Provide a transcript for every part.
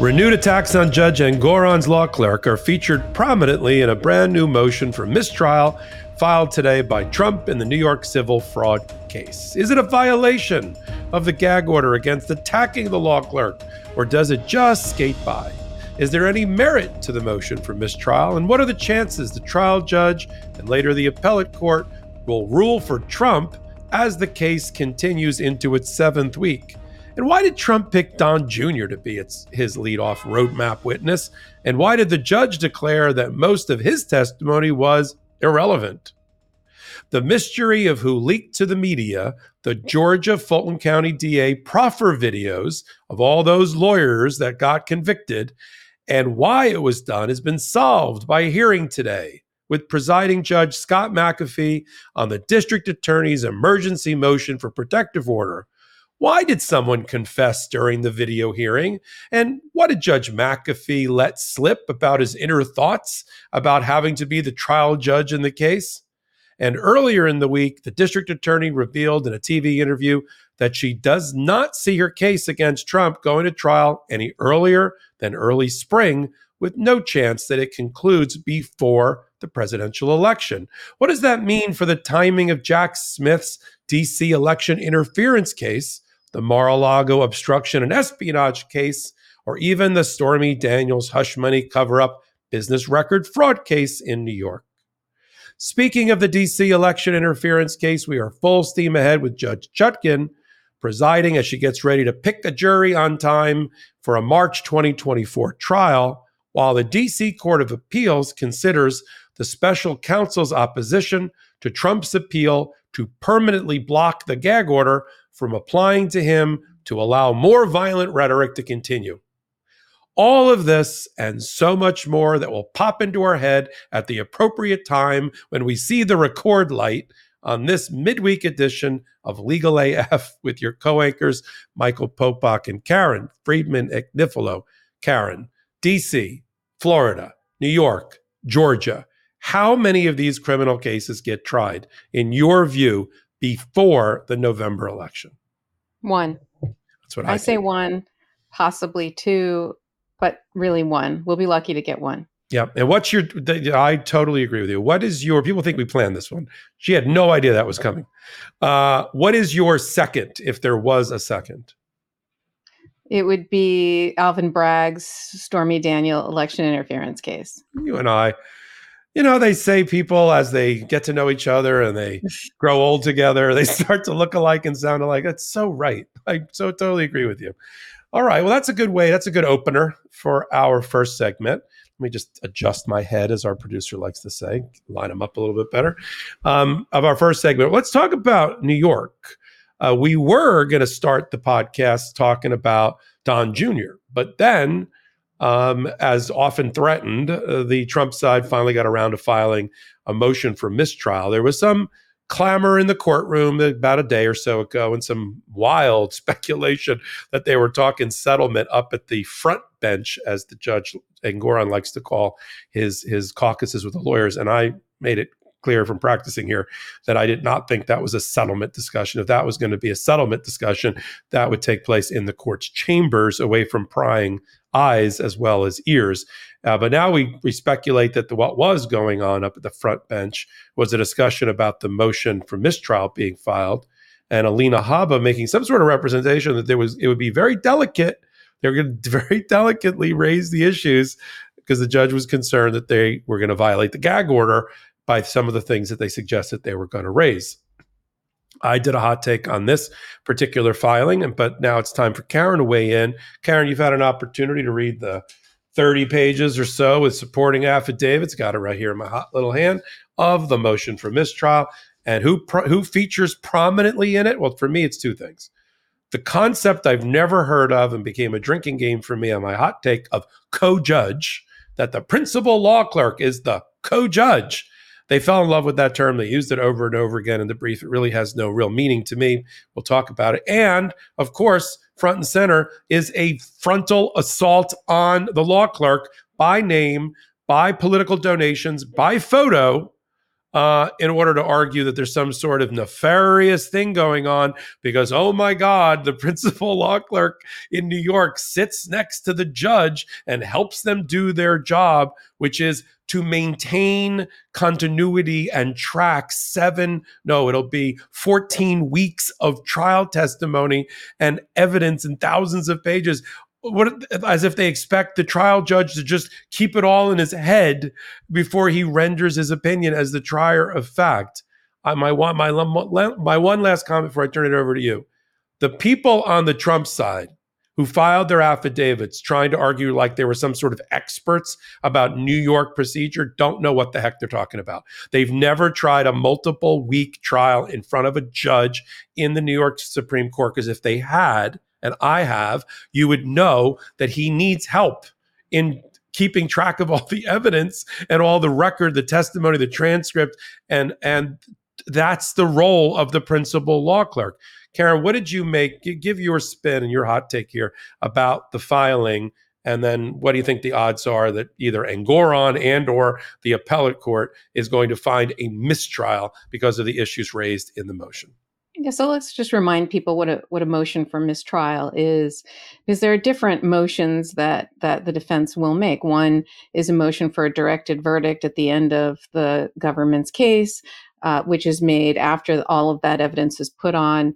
Renewed attacks on Judge Engoron's law clerk are featured prominently in a brand new motion for mistrial filed today by Trump in the New York civil fraud case. Is it a violation of the gag order against attacking the law clerk, or does it just skate by? Is there any merit to the motion for mistrial, and what are the chances the trial judge and later the appellate court will rule for Trump as the case continues into its seventh week? And why did Trump pick Don Jr. to be its, his leadoff roadmap witness? And why did the judge declare that most of his testimony was irrelevant? The mystery of who leaked to the media the Georgia Fulton County DA proffer videos of all those lawyers that got convicted and why it was done has been solved by a hearing today with presiding judge Scott McAfee on the district attorney's emergency motion for protective order why did someone confess during the video hearing? And what did Judge McAfee let slip about his inner thoughts about having to be the trial judge in the case? And earlier in the week, the district attorney revealed in a TV interview that she does not see her case against Trump going to trial any earlier than early spring, with no chance that it concludes before the presidential election. What does that mean for the timing of Jack Smith's DC election interference case, the Mar a Lago obstruction and espionage case, or even the Stormy Daniels hush money cover up business record fraud case in New York. Speaking of the DC election interference case, we are full steam ahead with Judge Chutkan presiding as she gets ready to pick a jury on time for a March 2024 trial, while the DC Court of Appeals considers the special counsel's opposition to Trump's appeal to permanently block the gag order from applying to him to allow more violent rhetoric to continue. All of this and so much more that will pop into our head at the appropriate time when we see the record light on this midweek edition of Legal AF with your co anchors, Michael Popok and Karen Friedman Agnifilo. Karen, DC, Florida, New York, Georgia. How many of these criminal cases get tried, in your view, before the November election? One. That's what I, I say one, possibly two, but really one. We'll be lucky to get one. Yeah. And what's your, I totally agree with you. What is your, people think we planned this one. She had no idea that was coming. Uh, what is your second, if there was a second? It would be Alvin Bragg's Stormy Daniel election interference case. You and I, you know, they say people as they get to know each other and they grow old together, they start to look alike and sound alike. That's so right. I so totally agree with you. All right. Well, that's a good way. That's a good opener for our first segment. Let me just adjust my head, as our producer likes to say, line them up a little bit better. Um, of our first segment, let's talk about New York. Uh, we were going to start the podcast talking about Don Jr., but then um, as often threatened, uh, the Trump side finally got around to filing a motion for mistrial. There was some clamor in the courtroom about a day or so ago and some wild speculation that they were talking settlement up at the front bench, as the judge Engoron likes to call his his caucuses with the lawyers. And I made it clear from practicing here that I did not think that was a settlement discussion. If that was going to be a settlement discussion, that would take place in the court's chambers away from prying eyes as well as ears. Uh, but now we, we speculate that the, what was going on up at the front bench was a discussion about the motion for mistrial being filed and Alina Habba making some sort of representation that there was it would be very delicate. They were going to very delicately raise the issues because the judge was concerned that they were going to violate the gag order by some of the things that they suggested they were going to raise. I did a hot take on this particular filing, but now it's time for Karen to weigh in. Karen, you've had an opportunity to read the 30 pages or so with supporting affidavits, got it right here in my hot little hand, of the motion for mistrial. And who who features prominently in it? Well, for me, it's two things. The concept I've never heard of and became a drinking game for me on my hot take of co-judge, that the principal law clerk is the co-judge they fell in love with that term. They used it over and over again in the brief. It really has no real meaning to me. We'll talk about it. And of course, front and center is a frontal assault on the law clerk by name, by political donations, by photo, uh, in order to argue that there's some sort of nefarious thing going on because, oh my God, the principal law clerk in New York sits next to the judge and helps them do their job, which is to maintain continuity and track seven, no, it'll be 14 weeks of trial testimony and evidence and thousands of pages what as if they expect the trial judge to just keep it all in his head before he renders his opinion as the trier of fact. I, my one my my one last comment before I turn it over to you. The people on the Trump side who filed their affidavits trying to argue like they were some sort of experts about New York procedure don't know what the heck they're talking about. They've never tried a multiple week trial in front of a judge in the New York Supreme Court because if they had, and I have, you would know that he needs help in keeping track of all the evidence and all the record, the testimony, the transcript, and and that's the role of the principal law clerk. Karen, what did you make? Give your spin and your hot take here about the filing, and then what do you think the odds are that either Engoron and or the appellate court is going to find a mistrial because of the issues raised in the motion? Yeah, so let's just remind people what a what a motion for mistrial is, because there are different motions that that the defense will make. One is a motion for a directed verdict at the end of the government's case, uh, which is made after all of that evidence is put on.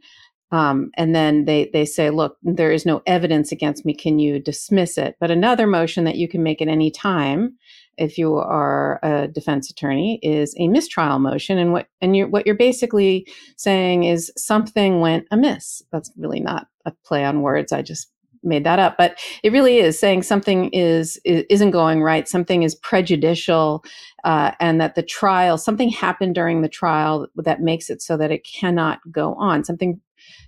Um, and then they they say, look, there is no evidence against me. Can you dismiss it? But another motion that you can make at any time if you are a defense attorney is a mistrial motion and what and you're what you're basically saying is something went amiss. That's really not a play on words. I just made that up but it really is saying something is, is not going right something is prejudicial uh, and that the trial something happened during the trial that makes it so that it cannot go on something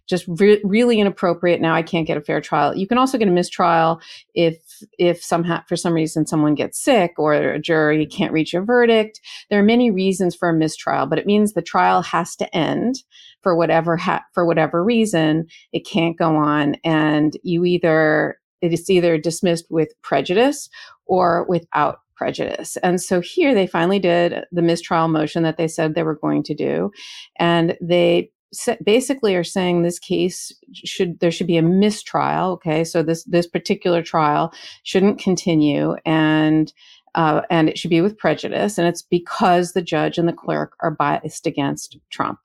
just re- really inappropriate. Now I can't get a fair trial. You can also get a mistrial if if somehow for some reason someone gets sick or a jury can't reach a verdict. There are many reasons for a mistrial, but it means the trial has to end for whatever ha- for whatever reason. It can't go on, and you either it is either dismissed with prejudice or without prejudice. And so here they finally did the mistrial motion that they said they were going to do. And they basically are saying this case should there should be a mistrial okay? So this this particular trial shouldn't continue and uh, and it should be with prejudice and it's because the judge and the clerk are biased against trump.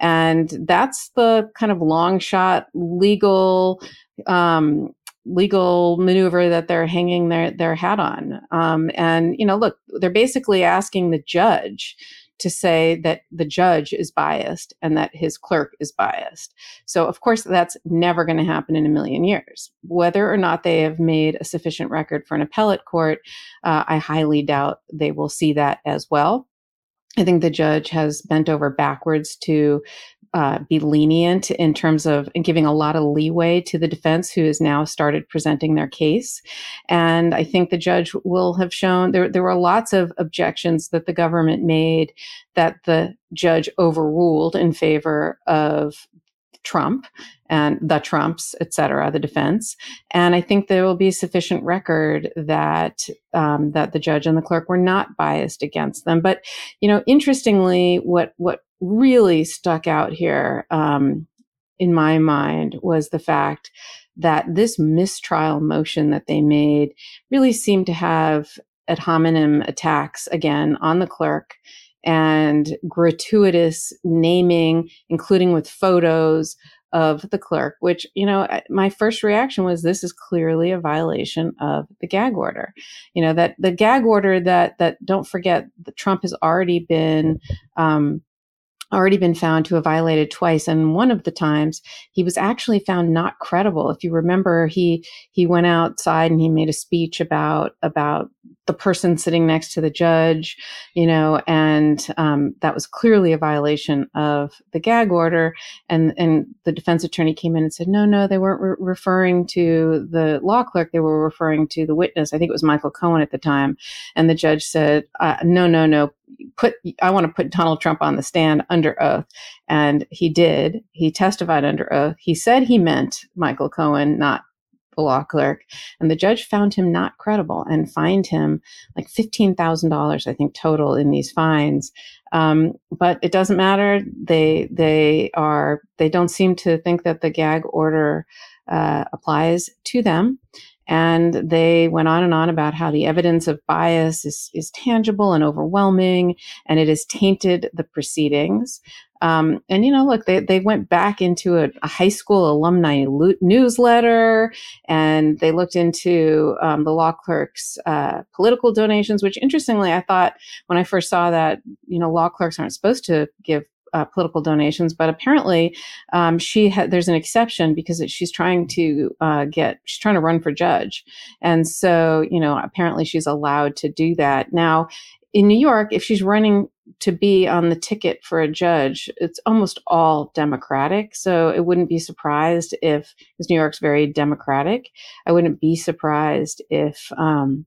And that's the kind of long shot legal um, legal maneuver that they're hanging their their hat on. Um, and you know look they're basically asking the judge to say that the judge is biased and that his clerk is biased. So, of course, that's never going to happen in a million years. Whether or not they have made a sufficient record for an appellate court, uh, I highly doubt they will see that as well. I think the judge has bent over backwards to uh, be lenient in terms of giving a lot of leeway to the defense who has now started presenting their case. And I think the judge will have shown there, there were lots of objections that the government made that the judge overruled in favor of Trump and the Trumps, et cetera, the defense. And I think there will be sufficient record that um, that the judge and the clerk were not biased against them. But you know, interestingly, what what really stuck out here um, in my mind was the fact that this mistrial motion that they made really seemed to have ad hominem attacks again on the clerk and gratuitous naming, including with photos of the clerk, which, you know, my first reaction was this is clearly a violation of the gag order. You know, that the gag order that, that don't forget, that Trump has already been, um, already been found to have violated twice and one of the times he was actually found not credible. If you remember he he went outside and he made a speech about about the person sitting next to the judge you know and um, that was clearly a violation of the gag order and and the defense attorney came in and said no no they weren't re- referring to the law clerk they were referring to the witness i think it was michael cohen at the time and the judge said uh, no no no put I want to put Donald Trump on the stand under oath. And he did. He testified under oath. He said he meant Michael Cohen, not the law clerk. And the judge found him not credible and fined him like $15,000, I think, total in these fines Um, but it doesn't matter. They they are they don't seem to think that the gag order uh, applies to them. And they went on and on about how the evidence of bias is, is tangible and overwhelming, and it has tainted the proceedings. Um, and you know, look, they, they went back into a, a high school alumni lo- newsletter, and they looked into um, the law clerk's uh, political donations. Which, interestingly, I thought when I first saw that, you know, law clerks aren't supposed to give uh, political donations, but apparently um, she had there's an exception because it, she's trying to uh, get she's trying to run for judge, and so you know apparently she's allowed to do that now. In New York, if she's running to be on the ticket for a judge, it's almost all Democratic. So it wouldn't be surprised if, because New York's very Democratic, I wouldn't be surprised if um,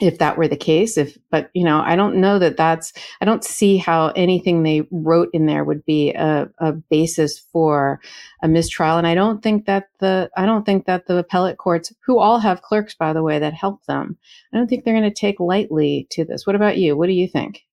if that were the case if but you know i don't know that that's i don't see how anything they wrote in there would be a, a basis for a mistrial. And i don't think that the i don't think that the appellate courts who all have clerks by the way that help them i don't think they're going to take lightly to this. What about you? What do you think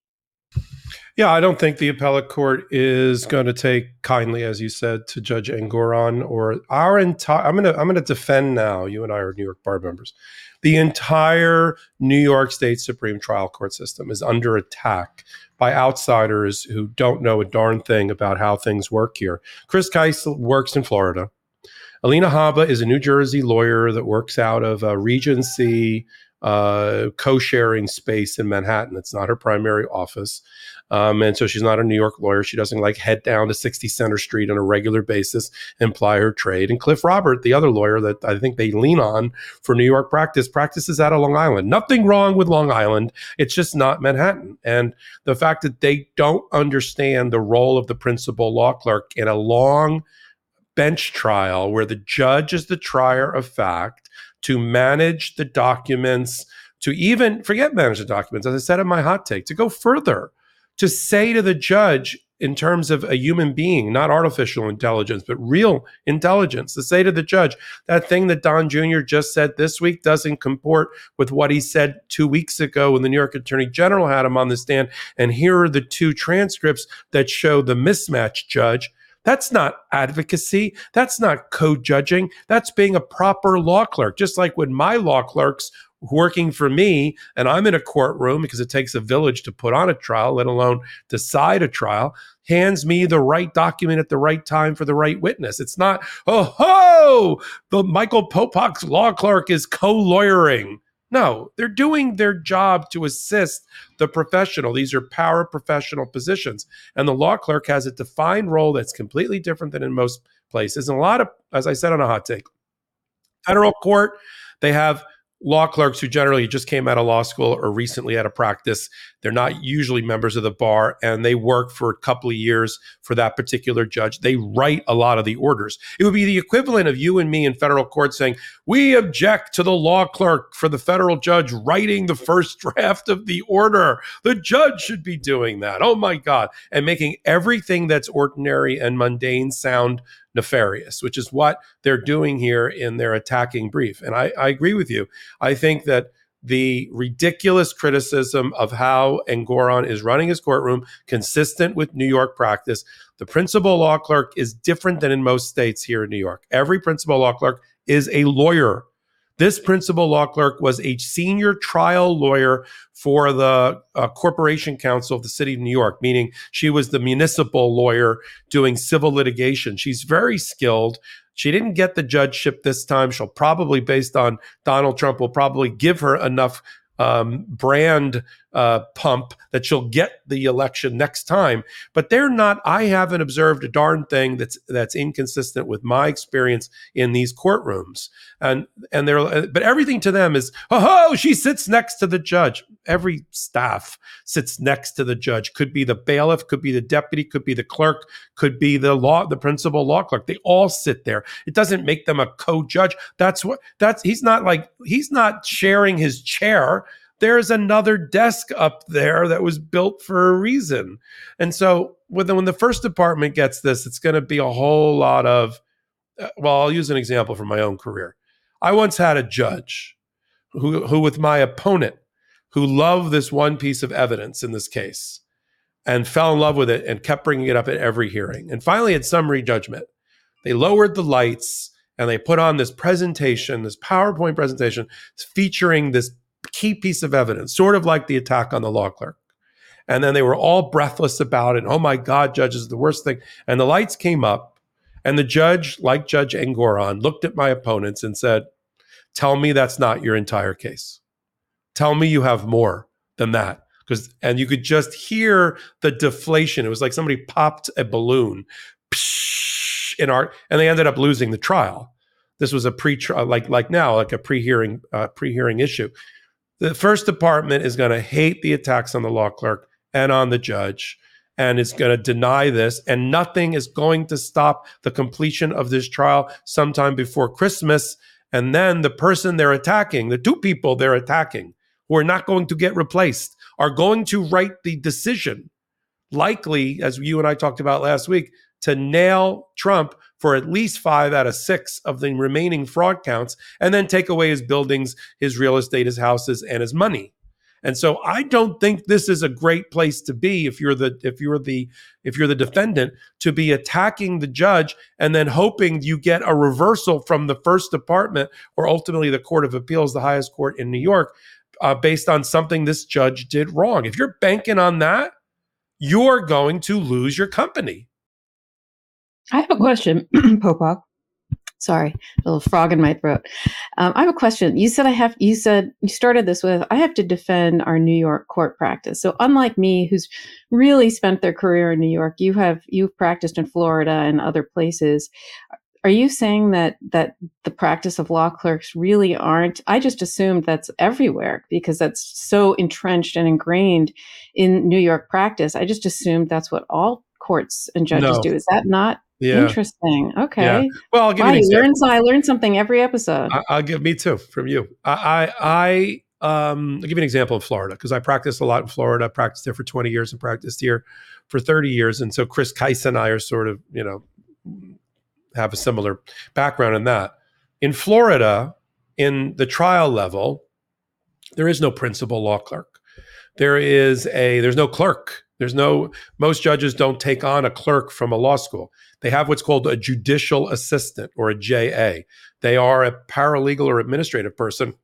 yeah, I don't think the appellate court is going to take kindly, as you said, to Judge Engoron or our entire. I'm going to I'm going to defend now. You and I are New York bar members. The entire New York State Supreme Trial Court system is under attack by outsiders who don't know a darn thing about how things work here. Chris Kise works in Florida. Alina Habba is a New Jersey lawyer that works out of a Regency uh, co-sharing space in Manhattan. It's not her primary office. Um, and so she's not a New York lawyer. She doesn't like head down to 60 Center Street on a regular basis and ply her trade. And Cliff Robert, the other lawyer that I think they lean on for New York practice, practices out of Long Island. Nothing wrong with Long Island. It's just not Manhattan. And the fact that they don't understand the role of the principal law clerk in a long bench trial where the judge is the trier of fact to manage the documents, to even forget manage the documents, as I said in my hot take, to go further, to say to the judge, in terms of a human being, not artificial intelligence, but real intelligence, to say to the judge, that thing that Don Jr. just said this week doesn't comport with what he said two weeks ago when the New York Attorney General had him on the stand. And here are the two transcripts that show the mismatch, judge. That's not advocacy. That's not co judging. That's being a proper law clerk. Just like when my law clerks working for me and I'm in a courtroom because it takes a village to put on a trial, let alone decide a trial, hands me the right document at the right time for the right witness. It's not, oh, ho, the Michael Popok's law clerk is co lawyering. No, they're doing their job to assist the professional. These are power professional positions. And the law clerk has a defined role that's completely different than in most places. And a lot of, as I said on a hot take, federal court, they have law clerks who generally just came out of law school or recently out of practice. They're not usually members of the bar and they work for a couple of years for that particular judge. They write a lot of the orders. It would be the equivalent of you and me in federal court saying, We object to the law clerk for the federal judge writing the first draft of the order. The judge should be doing that. Oh my God. And making everything that's ordinary and mundane sound nefarious, which is what they're doing here in their attacking brief. And I, I agree with you. I think that the ridiculous criticism of how Engoron is running his courtroom, consistent with New York practice. The principal law clerk is different than in most states here in New York. Every principal law clerk is a lawyer this principal law clerk was a senior trial lawyer for the uh, Corporation Counsel of the City of New York, meaning she was the municipal lawyer doing civil litigation. She's very skilled. She didn't get the judgeship this time. She'll probably, based on Donald Trump, will probably give her enough um, brand uh, pump that she'll get the election next time. But they're not. I haven't observed a darn thing that's that's inconsistent with my experience in these courtrooms. And and they're but everything to them is oh she sits next to the judge. Every staff sits next to the judge. Could be the bailiff, could be the deputy, could be the clerk, could be the law the principal law clerk. They all sit there. It doesn't make them a co-judge. That's what that's he's not like he's not sharing his chair there's another desk up there that was built for a reason. And so when the, when the first department gets this, it's going to be a whole lot of, uh, well, I'll use an example from my own career. I once had a judge who, who with my opponent, who loved this one piece of evidence in this case. and fell in love with it and kept bringing it up at every hearing. And finally, at summary judgment, they lowered the lights and they put on this presentation, this PowerPoint presentation featuring this key piece of evidence, sort of like the attack on the law clerk. And then they were all breathless about it. Oh my God, judge is the worst thing. And the lights came up, and the judge, like Judge Engoron, looked at my opponents and said, Tell me that's not your entire case. Tell me you have more than that. Because and you could just hear the deflation. It was like somebody popped a balloon in art, and they ended up losing the trial. This was a pre like like now, like a pre-hearing uh, pre-hearing issue. The first department is going to hate the attacks on the law clerk and on the judge and is going to deny this and nothing is going to stop the completion of this trial sometime before christmas. And then the person they're attacking the two people they're attacking who are not going to get replaced are going to write the decision likely as you and i talked about last week to nail trump for at least five out of six of the remaining fraud counts and then take away his buildings his real estate his houses and his money and so I don't think this is a great place to be if you're the if you're the if you're the defendant to be attacking the judge and then hoping you get a reversal from the first department or ultimately the court of appeals the highest court in New York uh, based on something this judge did wrong. If you're banking on that, you're going to lose your company. I have a question, Popok. Sorry, a little frog in my throat. Um, I have a question. You said I have. You said you started this with I have to defend our New York court practice. So unlike me, who's really spent their career in New York, you have you've practiced in Florida and other places. Are you saying that that the practice of law clerks really aren't? I just assumed that's everywhere because that's so entrenched and ingrained in New York practice. I just assumed that's what all courts and judges no. do. Is that not yeah. Interesting. Okay. Yeah. Well, I'll give wow, you, you learn, I learn something every episode. I, will give me too from you. I, I, I um, I'll give you an example of Florida because I practiced a lot in Florida. I practiced there for 20 years and practiced here for 30 years. And so Chris Kise and I are sort of, you know, have a similar background in that. In Florida, in the trial level, there is no principal law clerk. There is a there's no clerk there's no, most judges don't take on a clerk from a law school. They have what's called a judicial assistant or a JA. They are a paralegal or administrative person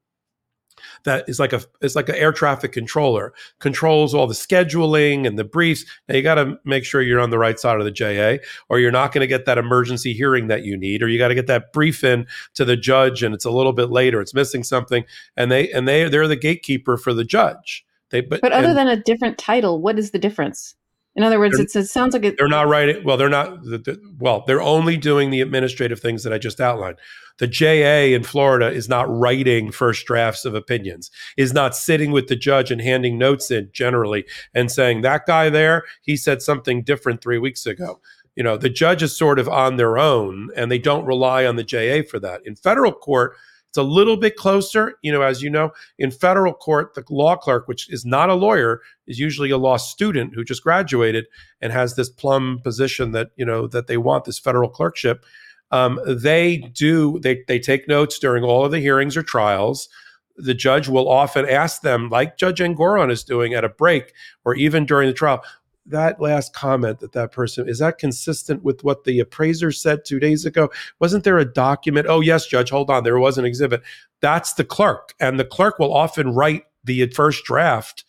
that is like a it's like an air traffic controller controls all the scheduling and the briefs now you got to make sure you're on the right side of the JA or you're not going to get that emergency hearing that you need or you got to get that brief in to the judge and it's a little bit later it's missing something and they and they they're the gatekeeper for the judge they, but, but other than a different title, what is the difference? In other words, it sounds like it, they're not writing. Well, they're not. The, the, well, they're only doing the administrative things that I just outlined. The JA in Florida is not writing first drafts of opinions. Is not sitting with the judge and handing notes in generally and saying that guy there he said something different three weeks ago. You know, the judge is sort of on their own and they don't rely on the JA for that. In federal court, it's a little bit closer. You know, as you know, in federal court, the law clerk, which is not a lawyer, is usually a law student who just graduated and has this plum position that, you know, that they want this federal clerkship. Um, they do, they, they take notes during all of the hearings or trials the judge will often ask them, like Judge Engoron is doing at a break or even during the trial, that last comment that that person is that consistent with what the appraiser said two days ago? Wasn't there a document oh yes judge hold on there was an exhibit. That's the clerk and the clerk will often write the first draft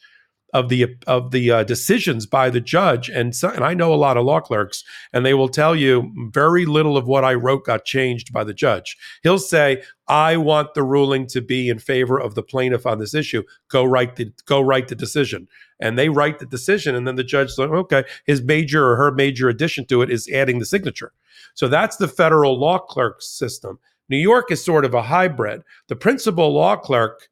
of the of the uh, decisions by the judge and so, and I know a lot of law clerks and they will tell you very little of what I wrote got changed by the judge. He'll say I want the ruling to be in favor of the plaintiff on this issue. Go write the go write the decision. And they write the decision and then the judge says okay, his major or her major addition to it is adding the signature. So that's the federal law clerk system. New York is sort of a hybrid. The principal law clerk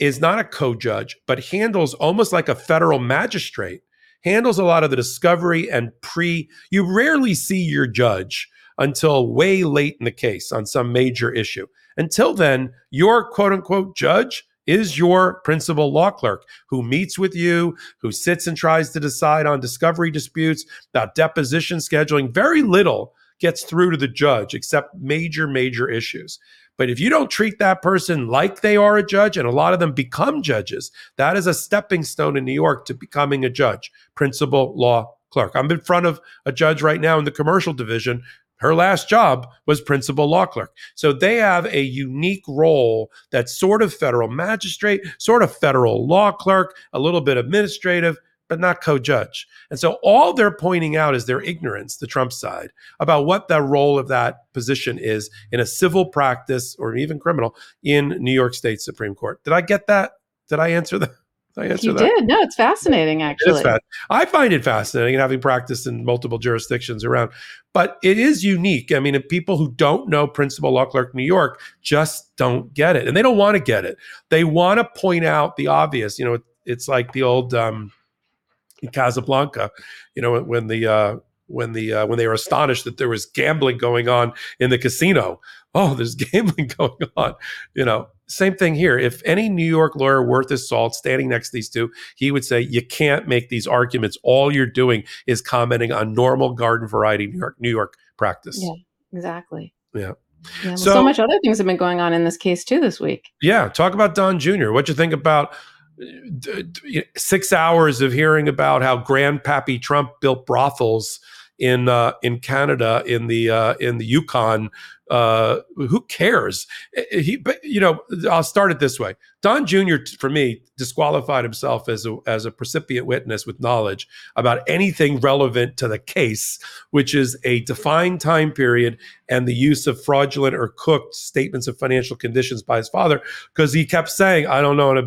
is not a co-judge, but handles almost like a federal magistrate, handles a lot of the discovery and pre. You rarely see your judge until way late in the case on some major issue. Until then, your quote unquote judge is your principal law clerk who meets with you, who sits and tries to decide on discovery disputes, about deposition scheduling. Very little gets through to the judge except major, major issues. But if you don't treat that person like they are a judge, and a lot of them become judges, that is a stepping stone in New York to becoming a judge, principal law clerk. I'm in front of a judge right now in the commercial division her last job was principal law clerk. So they have a unique role that's sort of federal magistrate, sort of federal law clerk, a little bit administrative, but not co judge. And so all they're pointing out is their ignorance, the Trump side, about what the role of that position is in a civil practice or even criminal in New York State Supreme Court. Did I get that? Did I answer that? I answer you that? did. No, it's fascinating. Actually, it I find it fascinating, and having practiced in multiple jurisdictions around, but it is unique. I mean, people who don't know Principal Law Clerk New York just don't get it, and they don't want to get it. They want to point out the obvious. You know, it's like the old um, Casablanca. You know, when the uh, when the uh, when they were astonished that there was gambling going on in the casino. Oh, there's gambling going on. You know, same thing here. If any New York lawyer worth his salt standing next to these two, he would say you can't make these arguments. All you're doing is commenting on normal garden variety New York New York practice. Yeah, exactly. Yeah. Yeah, well, so, so much other things have been going on in this case too this week. Yeah, talk about Don Jr. What you think about six hours of hearing about how Grandpappy Trump built brothels in uh, in Canada in the uh, in the Yukon. Uh, who cares? Eh, eh, he, but you know, I'll start it this way. Don Jr. for me disqualified himself as a as a percipient witness with knowledge about anything relevant to the case, which is a defined time period and the use of fraudulent or cooked statements of financial conditions by his father, because he kept saying, "I don't know what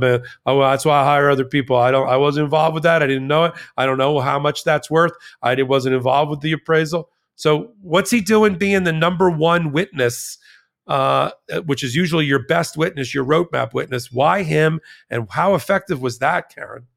Oh, well, that's why I hire other people. I don't. I wasn't involved with that. I didn't know it. I don't know how much that's worth. I didn't wasn't involved with the appraisal." So, what's he doing being the number one witness? uh, which is usually your best witness, your roadmap witness. Why him, and how effective was that, Karen?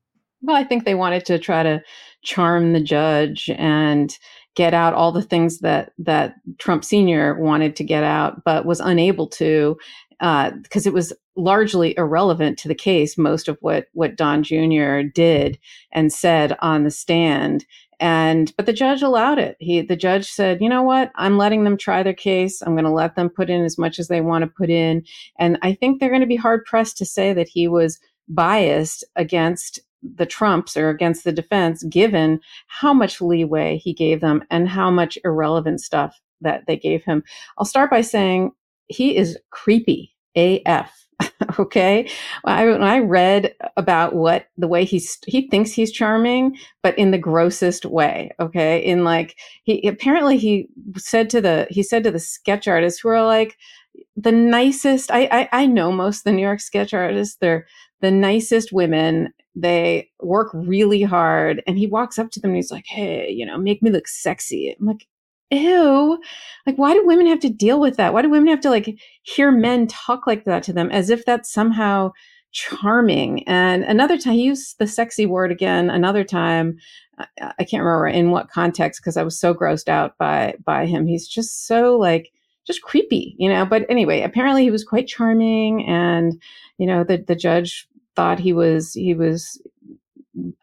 Well, I think they wanted to try to charm the judge and get out all the things that that Trump Senior wanted to get out, but was unable to because uh, it was largely irrelevant to the case. Most of what what Don Jr. did and said on the stand, and but the judge allowed it. He the judge said you know what? I'm letting them try their case. I'm going to let them put in as much as they want to put in. And i think they're going to be hard pressed to say that he was biased against the trumps or against the defense given how much leeway he gave them and how much irrelevant stuff that they gave him. I'll start by saying he is creepy af okay? I, when i read about what the way he's he thinks he's charming but in the grossest way okay? In like he apparently he said to the he said to the sketch artists who are like the nicest I, I i know most of the new york sketch artists they're the nicest women they work really hard and he walks up to them and he's like hey you know make me look sexy. I'm like ew. Like why do women have to deal with that? Why do women have to like hear men talk like that to them as if that's somehow charming and another time he used the sexy word again another time i, I can't remember in what context because i was so grossed out by by him he's just so like just creepy you know but anyway apparently he was quite charming and you know the the judge thought he was he was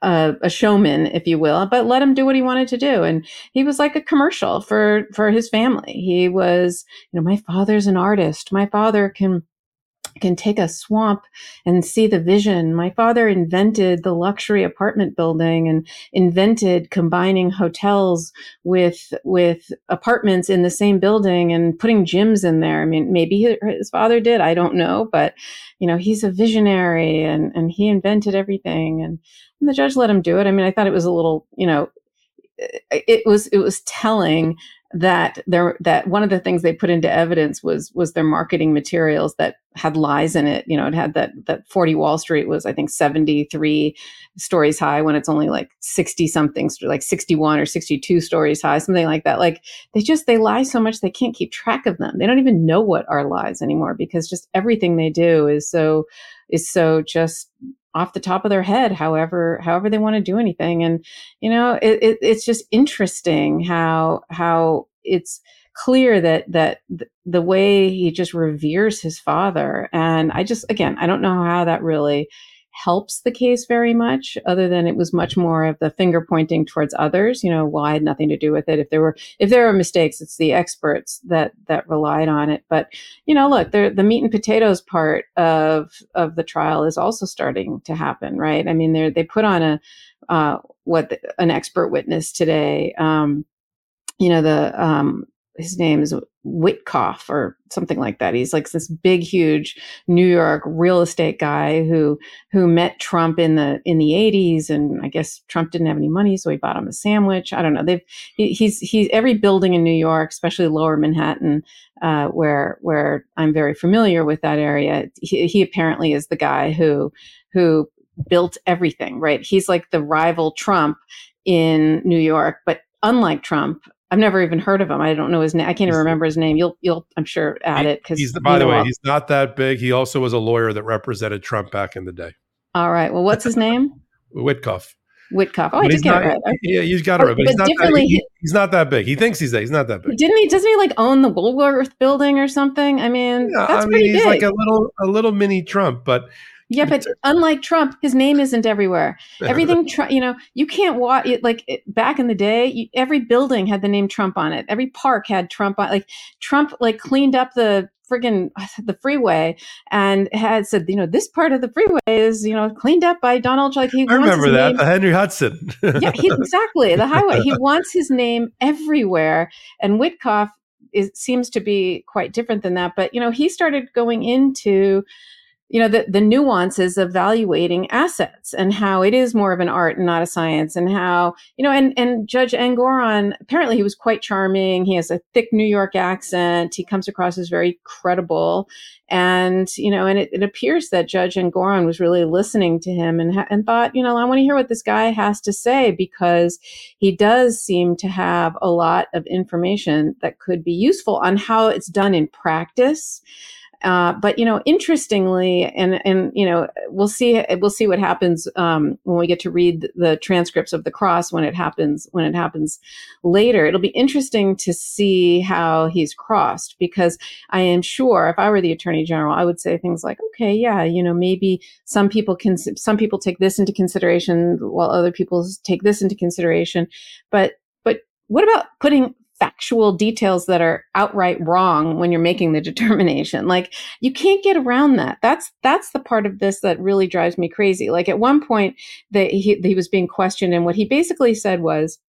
a, a, showman, if you will, but let him do what he wanted to do. And he was like a commercial for for his family. He was, you know, my father's an artist. My father can can take a swamp and see the vision. My father invented the luxury apartment building and invented combining hotels with with apartments in the same building and putting gyms in there. I mean, maybe his father did. I don't know, but you know, he's a visionary and and he invented everything. And, and the judge let him do it. I mean, I thought it was a little, you know, it was it was telling that there that one of the things they put into evidence was was their marketing materials that had lies in it. You know it had that that 40 wall street was i think 73 stories high when it's only like 60 something like 61 or 62 stories high something like that. Like they just they lie so much they can't keep track of them. They don't even know what are lies anymore because just everything they do is so is so just off the top of their head however however they want to do anything. And you know it, it, it's just interesting how how it's clear that that the way he just reveres his father. And i just again i don't know how that really helps the case very much, other than it was much more of the finger pointing towards others. You know, well, I had nothing to do with it. If there were if there were mistakes, it's the experts that that relied on it. But you know, look, the meat and potatoes part of of the trial is also starting to happen, right? I mean, they they put on a uh, what the, an expert witness today. Um, you know, the um, his name is Witkoff or something like that. He's like this big, huge New York real estate guy who who met Trump in the in the eighties, and I guess Trump didn't have any money, so he bought him a sandwich. I don't know. They've he, he's he's every building in New York, especially Lower Manhattan, uh, where where I'm very familiar with that area. He, he apparently is the guy who who built everything. Right? He's like the rival Trump in New York, but unlike Trump, I've never even heard of him. I don't know his name. I can't even remember his name. You'll, you'll, I'm sure, add it because. He's the, by the way, he's not that big. He also was a lawyer that represented Trump back in the day. All right. Well, what's his name? Witkoff. Witkoff. Oh, but I did get not, it right. Yeah, he's got it oh, right. But, but he's, not that, he, he's not that big. He thinks he's that. He's not that big. Didn't he? Doesn't he like own the Woolworth building or something? I mean, yeah, that's I mean, pretty he's big. like a little, a little mini Trump, but yeah, but unlike Trump, his name isn't everywhere. Everything, you know, you can't watch it. Like it, back in the day, you, every building had the name Trump on it. Every park had Trump on. Like Trump, like cleaned up the friggin' the freeway and had said, you know, this part of the freeway is, you know, cleaned up by Donald. Like he I remember that name, the Henry Hudson. yeah, he, exactly the highway. He wants his name everywhere, and Witkoff is seems to be quite different than that. But you know, he started going into you know the, the nuances of valuating assets and how it is more of an art and not a science and how you know and and judge engoron apparently he was quite charming. He has a thick new york accent. He comes across as very credible. And you know and it, it appears that judge engoron was really listening to him and and thought you know i want to hear what this guy has to say because he does seem to have a lot of information that could be useful on how it's done in practice uh, but you know, interestingly, and and you know, we'll see we'll see what happens um, when we get to read the transcripts of the cross when it happens when it happens later. It'll be interesting to see how he's crossed because I am sure if I were the attorney general, I would say things like, okay, yeah, you know, maybe some people can some people take this into consideration while other people take this into consideration, but but what about putting factual details that are outright wrong when you're making the determination. Like you can't get around that. That's that's the part of this that really drives me crazy. Like at one point that he, he was being questioned and what he basically said was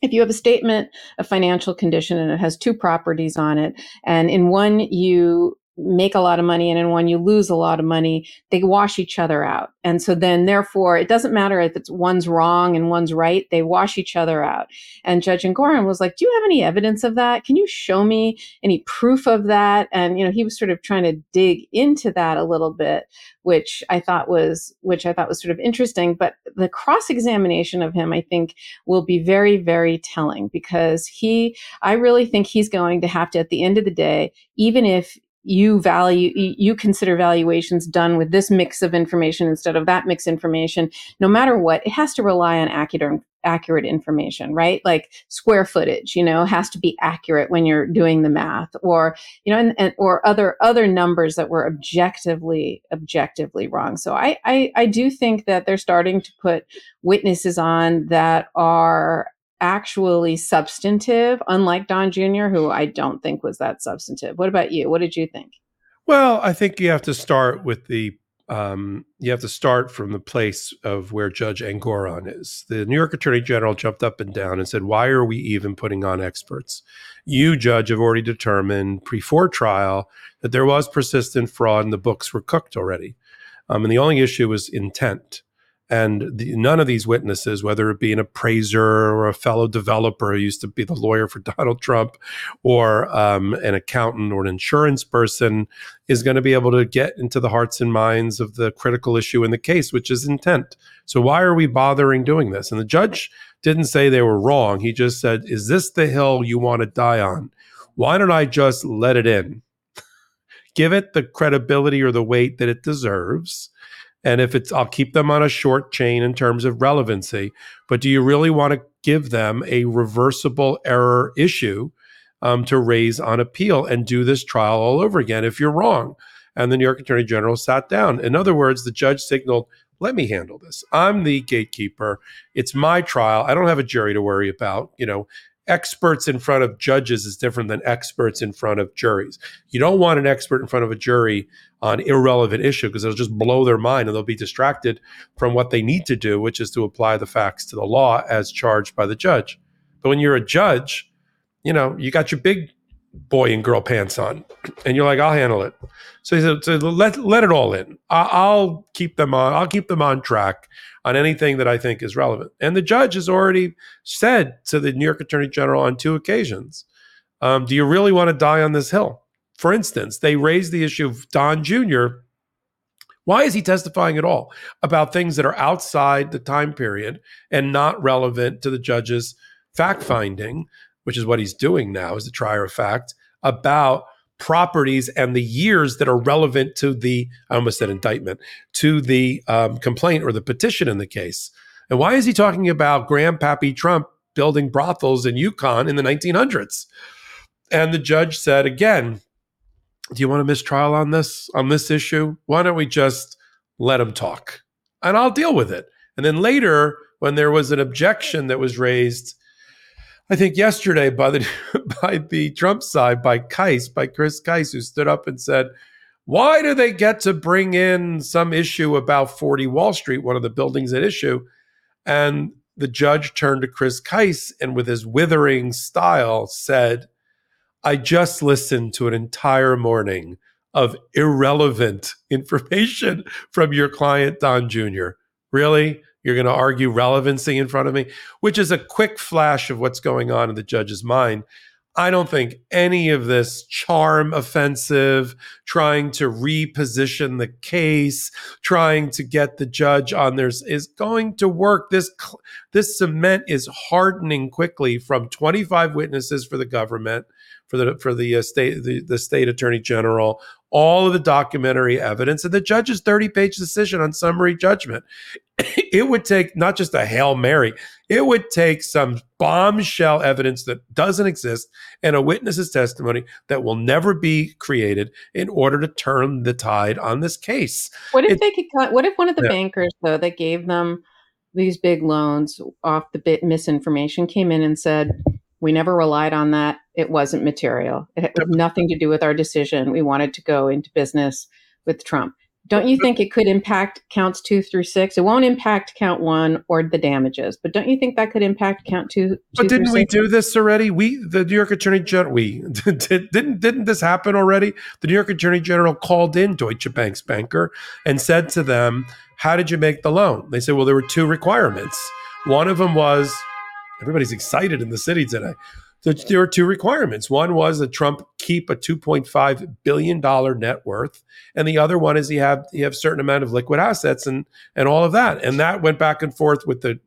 if you have a statement of financial condition and it has two properties on it and in one you make a lot of money and in one you lose a lot of money. They wash each other out. And so then therefore it doesn't matter if it's one's wrong and one's right they wash each other out. And judge engoron was like do you have any evidence of that? Can you show me any proof of that? And you know he was sort of trying to dig into that a little bit which i thought was which i thought was sort of interesting. But the cross examination of him i think will be very very telling because he i really think he's going to have to at the end of the day even if you value you consider valuations done with this mix of information instead of that mix information no matter what it has to rely on accurate accurate information right? Like square footage you know has to be accurate when you're doing the math or you know and, and or other other numbers that were objectively objectively wrong. So I, I i do think that they're starting to put witnesses on that are actually substantive, unlike Don Jr., who I don't think was that substantive. What about you? What did you think? Well, I think you have to start with the um, you have to start from the place of where Judge Engoron is. The New York Attorney General jumped up and down and said, "Why are we even putting on experts? You, Judge, have already determined before trial that there was persistent fraud and the books were cooked already, um, and the only issue was intent." And the, none of these witnesses, whether it be an appraiser or a fellow developer who used to be the lawyer for Donald Trump, or um, an accountant or an insurance person, is going to be able to get into the hearts and minds of the critical issue in the case, which is intent. So why are we bothering doing this? And the judge didn't say they were wrong. He just said, "Is this the hill you want to die on? Why don't I just let it in?" Give it the credibility or the weight that it deserves and if it's, I'll keep them on a short chain in terms of relevancy. But do you really want to give them a reversible error issue um, to raise on appeal and do this trial all over again if you're wrong? And the New York Attorney General sat down. In other words, the judge signaled, let me handle this. I'm the gatekeeper. It's my trial. I don't have a jury to worry about. You know, experts in front of judges is different than experts in front of juries. You don't want an expert in front of a jury on irrelevant issue because it'll just blow their mind and they'll be distracted from what they need to do, which is to apply the facts to the law as charged by the judge. But when you're a judge, you know, you got your big boy and girl pants on, and you're like, I'll handle it. So he said, so let let it all in. I'll keep them on. I'll keep them on track on anything that I think is relevant. And the judge has already said to the New York Attorney General on two occasions, um, "Do you really want to die on this hill?" For instance, they raised the issue of Don Jr. Why is he testifying at all about things that are outside the time period and not relevant to the judge's fact finding? which is what he's doing now as a trier of fact, about properties and the years that are relevant to the, I almost said indictment, to the um, complaint or the petition in the case. And why is he talking about Grandpappy Trump building brothels in Yukon in the 1900s? And the judge said, again, do you want a mistrial on this, on this issue? Why don't we just let him talk? And I'll deal with it. And then later, when there was an objection that was raised I think yesterday by the by the Trump side, by Kise, by Chris Kise, who stood up and said, "Why do they get to bring in some issue about 40 Wall Street, one of the buildings at issue?" And the judge turned to Chris Kise and, with his withering style, said, "I just listened to an entire morning of irrelevant information from your client Don Jr. Really?" You're going to argue relevancy in front of me, which is a quick flash of what's going on in the judge's mind. I don't think any of this charm offensive, trying to reposition the case, trying to get the judge on there is going to work. This this cement is hardening quickly from 25 witnesses for the government, for the for the uh, state the, the state attorney general, all of the documentary evidence, and the judge's 30 page decision on summary judgment. it would take not just a Hail Mary, it would take some bombshell evidence that doesn't exist and a witness's testimony that will never be created in order to turn the tide on this case. What if it, they could what if one of the yeah. bankers though that gave them these big loans off the bit misinformation came in and said, We never relied on that. It wasn't material. It had nothing to do with our decision. We wanted to go into business with Trump don't you think it could impact counts two through six? It won't impact count one or the damages, but don't you think that could impact count two? two but didn't we do this already? We, the New York Attorney General, we didn't didn't this happen already? The New York Attorney General called in Deutsche Bank's banker and said to them, "How did you make the loan?" They said, "Well, there were two requirements. One of them was." Everybody's excited in the city today there were two requirements. One was that Trump keep a 2.5 billion dollar net worth, and the other one is he have he have certain amount of liquid assets and and all of that. And that went back and forth with the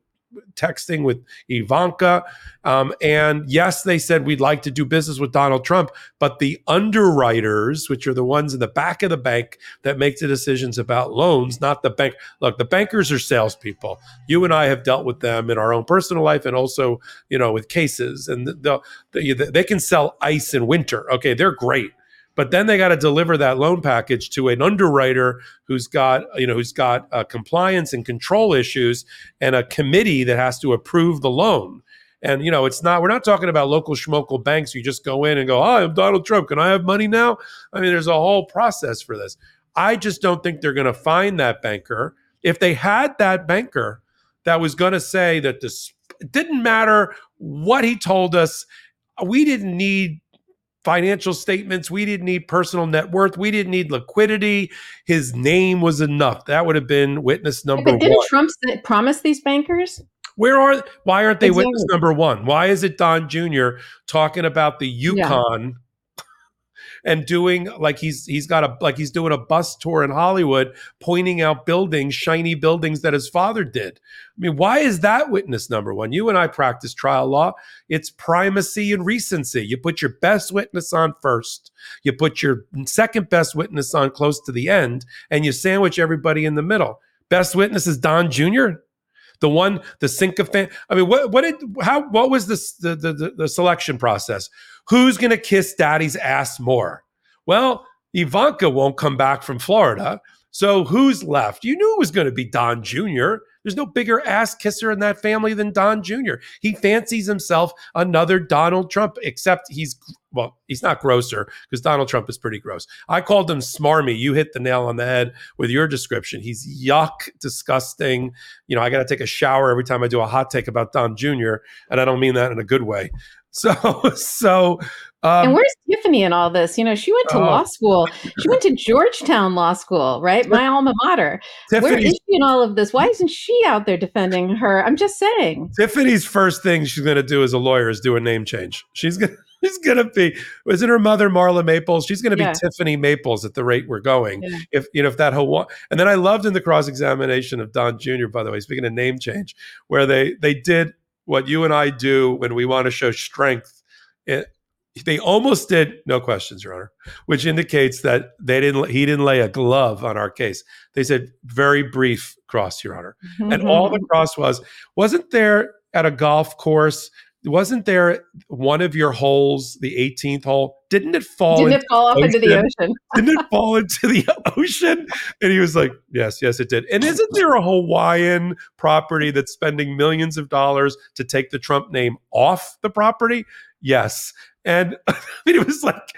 texting with Ivanka. Um, and yes, they said we'd like to do business with Donald Trump, but the underwriters, which are the ones in the back of the bank that make the decisions about loans, not the bank. Look, the bankers are salespeople. You and I have dealt with them in our own personal life and also, you know, with cases. And the, the, they can sell ice in winter. Okay, they're great but then they got to deliver that loan package to an underwriter who's got you know who's got uh, compliance and control issues and a committee that has to approve the loan. And you know it's not we're not talking about local schmokel banks you just go in and go hi i'm donald trump. Can i have money now? I mean there's a whole process for this. I just don't think they're going to find that banker. If they had that banker that was going to say that this didn't matter what he told us we didn't need financial statements. We didn't need personal net worth. We didn't need liquidity. His name was enough. That would have been witness number but didn't one. Trump promise these bankers? Where are why aren't they exactly. witness number one? Why is it Don Jr. talking about the Yukon yeah and doing like he's he's got a like he's doing a bus tour in Hollywood, pointing out buildings, shiny buildings that his father did. I mean, why is that witness number one? You and I practice trial law. It's primacy and recency. You put your best witness on first, you put your second best witness on close to the end, and you sandwich everybody in the middle. Best witness is Don Jr the one the sycophant i mean what what did how what was the the, the selection process who's going to kiss daddy's ass more well Ivanka won't come back from Florida. So who's left? You knew it was going to be Don Jr. There's no bigger ass kisser in that family than Don Jr. He fancies himself another Donald Trump, except he's, well, he's not grosser because Donald Trump is pretty gross. I called him smarmy. You hit the nail on the head with your description. He's yuck, disgusting. You know, I got to take a shower every time I do a hot take about Don Jr., and I don't mean that in a good way. So, so um, and where's Tiffany in all this? You know, she went to uh, law school. She went to Georgetown Law School, right? My alma mater. Where is she in all of this? Why isn't she out there defending her? I'm just saying. Tiffany's first thing she's going to do as a lawyer is do a name change. She's going to. She's gonna be. Isn't her mother Marla Maples? She's gonna be yeah. Tiffany Maples at the rate we're going. Yeah. If you know if that whole and then I loved in the cross examination of Don Jr. By the way, speaking of name change, where they they did what you and I do when we want to show strength they almost did no questions your honor which indicates that they didn't he didn't lay a glove on our case they said very brief cross your honor mm-hmm. and all the cross was wasn't there at a golf course wasn't there one of your holes the 18th hole? Didn't it fall didn't it fall off into the ocean? didn't it fall into the ocean? And he was like yes yes it did. And isn't there a hawaiian property that's spending millions of dollars to take the trump name off the property? Yes. And I mean, it was like,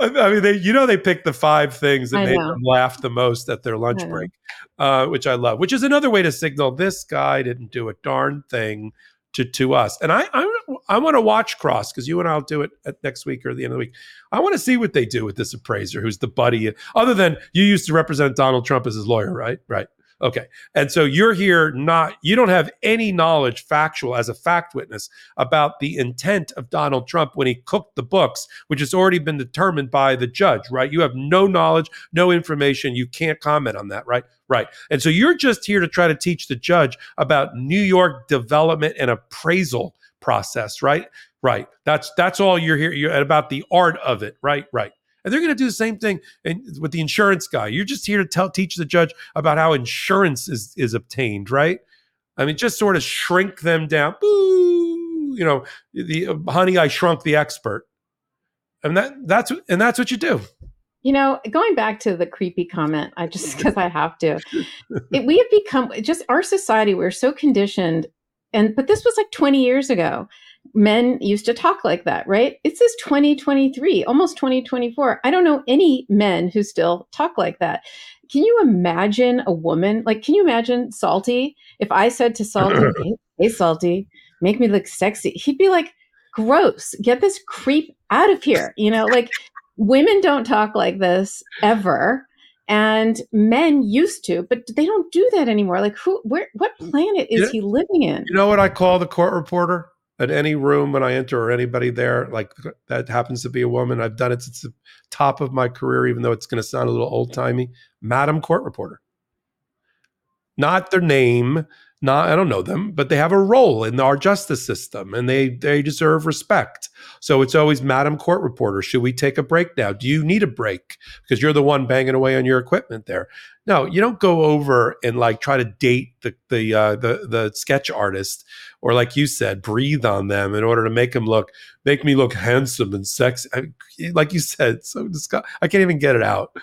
I mean, they, you know, they picked the five things that I made know. them laugh the most at their lunch break, uh, which I love, which is another way to signal this guy didn't do a darn thing to, to us. And I, I, I want to watch Cross because you and I'll do it next week or the end of the week. I want to see what they do with this appraiser who's the buddy, other than you used to represent Donald Trump as his lawyer, right? Right. Okay. And so you're here not, you don't have any knowledge factual as a fact witness about the intent of Donald Trump when he cooked the books, which has already been determined by the judge, right? You have no knowledge, no information. You can't comment on that, right? Right. And so you're just here to try to teach the judge about New York development and appraisal process, right? Right. That's that's all you're here you're about the art of it, right? Right. And they're going to do the same thing in, with the insurance guy. You're just here to tell teach the judge about how insurance is is obtained, right? I mean, just sort of shrink them down. Boo, you know, the honey, I shrunk the expert, and that that's and that's what you do. You know, going back to the creepy comment, I just because I have to, it, we have become just our society. We're so conditioned, and but this was like 20 years ago men used to talk like that, right? It's this 2023, almost 2024. I don't know any men who still talk like that. Can you imagine a woman? Like, can you imagine Salty? If I said to Salty, hey, hey, Salty, make me look sexy, he'd be like, gross, get this creep out of here. You know, like women don't talk like this ever and men used to but they don't do that anymore like who where what planet is he living in you know what i call the court reporter at any room when I enter or anybody there, like that happens to be a woman. I've done it since the top of my career, even though it's going to sound a little old timey. Madam Court Reporter. Not their name, not I don't know them, but they have a role in our justice system and they they deserve respect. So it's always Madam Court Reporter, should we take a break now? Do you need a break? Because you're the one banging away on your equipment there. No, you don't go over and like try to date the the uh, the the sketch artist or like you said, breathe on them in order to make them look make me look handsome and sexy. I, like you said, so disgust- I can't even get it out.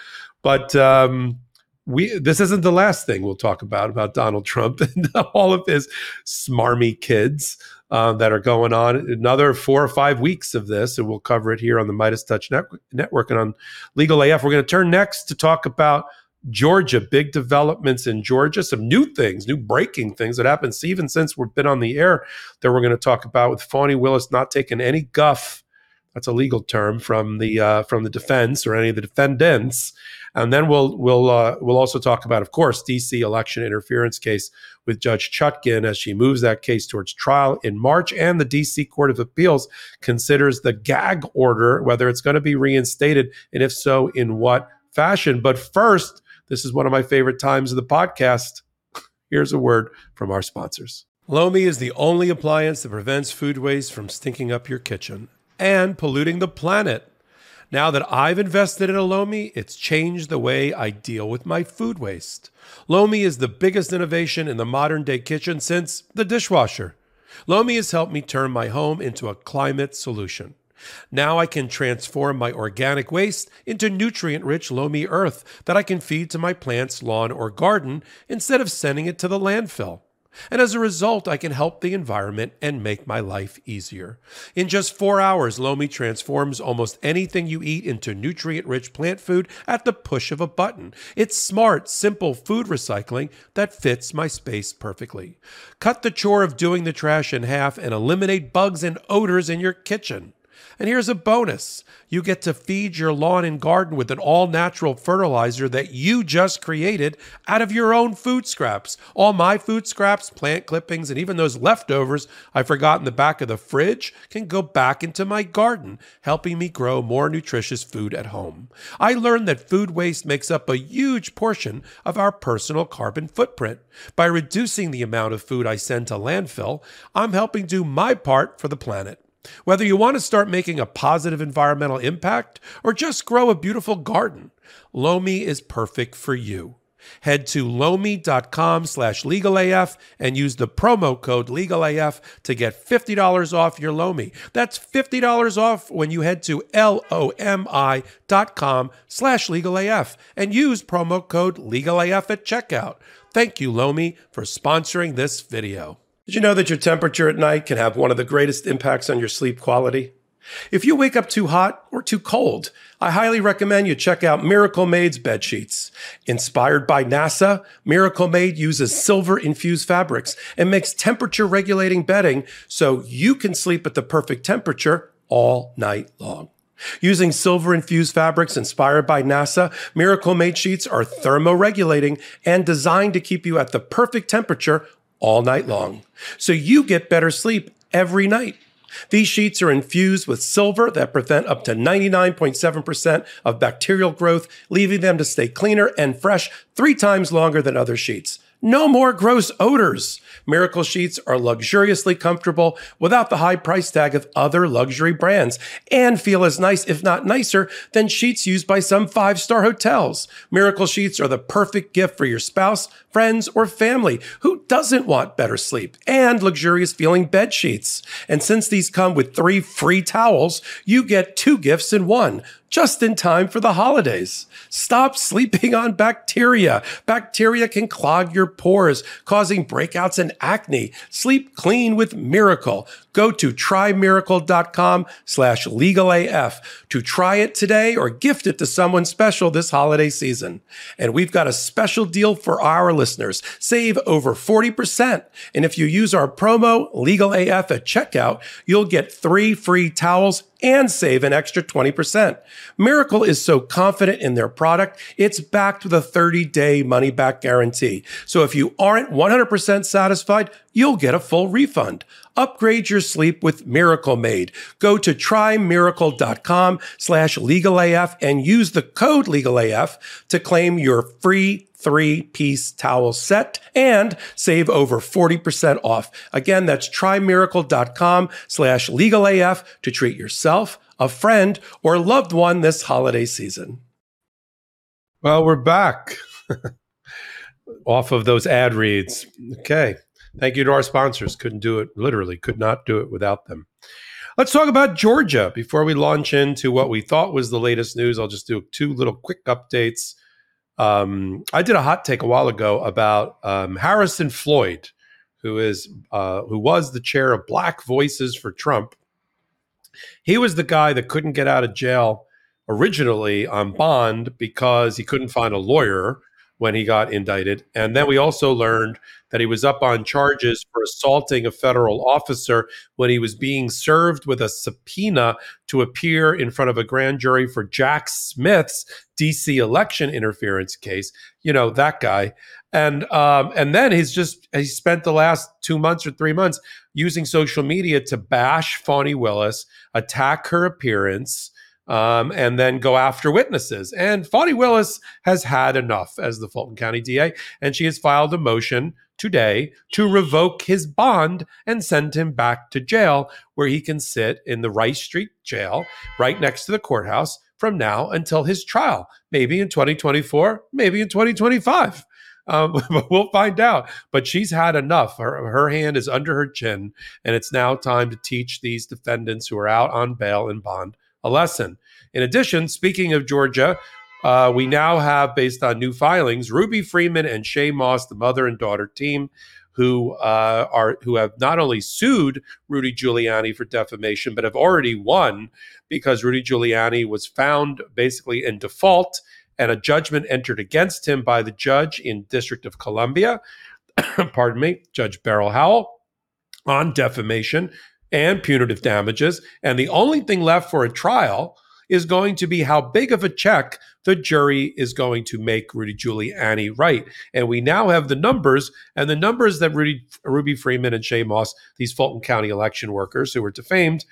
But um, we this isn't the last thing we'll talk about about Donald Trump and all of his smarmy kids uh, that are going on. Another four or five weeks of this, and we'll cover it here on the MeidasTouch net- Network and on Legal AF. We're going to turn next to talk about Georgia, big developments in Georgia, some new things, new breaking things that happened even since we've been on the air that we're going to talk about with Fani Willis not taking any guff. That's a legal term from the uh, from the defense or any of the defendants and then we'll we'll uh, we'll also talk about, of course, DC election interference case with Judge Chutkan as she moves that case towards trial in March, and the DC Court of Appeals considers the gag order whether it's going to be reinstated, and if so, in what fashion. But first, this is one of my favorite times of the podcast. Here's a word from our sponsors. Lomi is the only appliance that prevents food waste from stinking up your kitchen and polluting the planet. Now that I've invested in a Lomi, it's changed the way I deal with my food waste. Lomi is the biggest innovation in the modern day kitchen since the dishwasher. Lomi has helped me turn my home into a climate solution. Now I can transform my organic waste into nutrient rich loamy earth that I can feed to my plants, lawn, or garden instead of sending it to the landfill. And as a result, I can help the environment and make my life easier. In just four hours, Lomi transforms almost anything you eat into nutrient rich plant food at the push of a button. It's smart, simple food recycling that fits my space perfectly. Cut the chore of doing the trash in half and eliminate bugs and odors in your kitchen. And here's a bonus you get to feed your lawn and garden with an all natural fertilizer that you just created out of your own food scraps. All my food scraps, plant clippings, and even those leftovers I forgot in the back of the fridge can go back into my garden, helping me grow more nutritious food at home. I learned that food waste makes up a huge portion of our personal carbon footprint. By reducing the amount of food I send to landfill, I'm helping do my part for the planet. Whether you want to start making a positive environmental impact or just grow a beautiful garden, Lomi is perfect for you. Head to lomi.com slash legalaf and use the promo code legalaf to get $50 off your Lomi. That's $50 off when you head to L-O-M-I dot com slash legalaf and use promo code legalaf at checkout. Thank you, Lomi, for sponsoring this video. Did you know that your temperature at night can have one of the greatest impacts on your sleep quality? If you wake up too hot or too cold, I highly recommend you check out Miracle Made's bed sheets. Inspired by NASA, Miracle Made uses silver infused fabrics and makes temperature regulating bedding so you can sleep at the perfect temperature all night long. Using silver infused fabrics inspired by NASA, Miracle Made sheets are thermoregulating and designed to keep you at the perfect temperature all night long. So you get better sleep every night. These sheets are infused with silver that prevent up to 99.7% of bacterial growth, leaving them to stay cleaner and fresh three times longer than other sheets. No more gross odors. Miracle sheets are luxuriously comfortable without the high price tag of other luxury brands and feel as nice, if not nicer, than sheets used by some five star hotels. Miracle sheets are the perfect gift for your spouse, friends, or family who doesn't want better sleep and luxurious feeling bed sheets. And since these come with three free towels, you get two gifts in one just in time for the holidays. Stop sleeping on bacteria. Bacteria can clog your pores, causing breakouts and acne. Sleep clean with Miracle. Go to trymiracle.com slash legalaf to try it today or gift it to someone special this holiday season. And we've got a special deal for our listeners. Save over 40%. And if you use our promo legalaf at checkout, you'll get three free towels and save an extra 20%. Miracle is so confident in their product, it's backed with a 30 day money back guarantee. So if you aren't 100% satisfied, you'll get a full refund. Upgrade your sleep with Miracle Made. Go to trymiracle.com slash legalaf and use the code legalaf to claim your free three piece towel set and save over 40% off. Again, that's trymiracle.com slash legalaf to treat yourself, a friend, or loved one this holiday season. Well, we're back off of those ad reads. Okay. Thank you to our sponsors. Couldn't do it, literally, could not do it without them. Let's talk about Georgia before we launch into what we thought was the latest news. I'll just do two little quick updates. Um, I did a hot take a while ago about um, Harrison Floyd, who is uh, who was the chair of Black Voices for Trump. He was the guy that couldn't get out of jail originally on bond because he couldn't find a lawyer when he got indicted. And then we also learned that he was up on charges for assaulting a federal officer when he was being served with a subpoena to appear in front of a grand jury for Jack Smith's DC election interference case. You know, that guy. And um, and then he's just he spent the last two months or three months using social media to bash Fani Willis, attack her appearance, um, and then go after witnesses. And Fani Willis has had enough as the Fulton County DA, and she has filed a motion today to revoke his bond and send him back to jail, where he can sit in the Rice Street jail right next to the courthouse from now until his trial, maybe in 2024, maybe in 2025. Um, we'll find out. But she's had enough. Her, her hand is under her chin, and it's now time to teach these defendants who are out on bail and bond a lesson. In addition, speaking of Georgia, uh, we now have, based on new filings, Ruby Freeman and Shaye Moss, the mother and daughter team, who uh, are who have not only sued Rudy Giuliani for defamation, but have already won because Rudy Giuliani was found basically in default, and a judgment entered against him by the judge in District of Columbia. pardon me, Judge Beryl Howell on defamation and punitive damages. And the only thing left for a trial is going to be how big of a check the jury is going to make Rudy Giuliani write. And we now have the numbers, and the numbers that Rudy, Ruby Freeman and Shaye Moss, these Fulton County election workers who were defamed,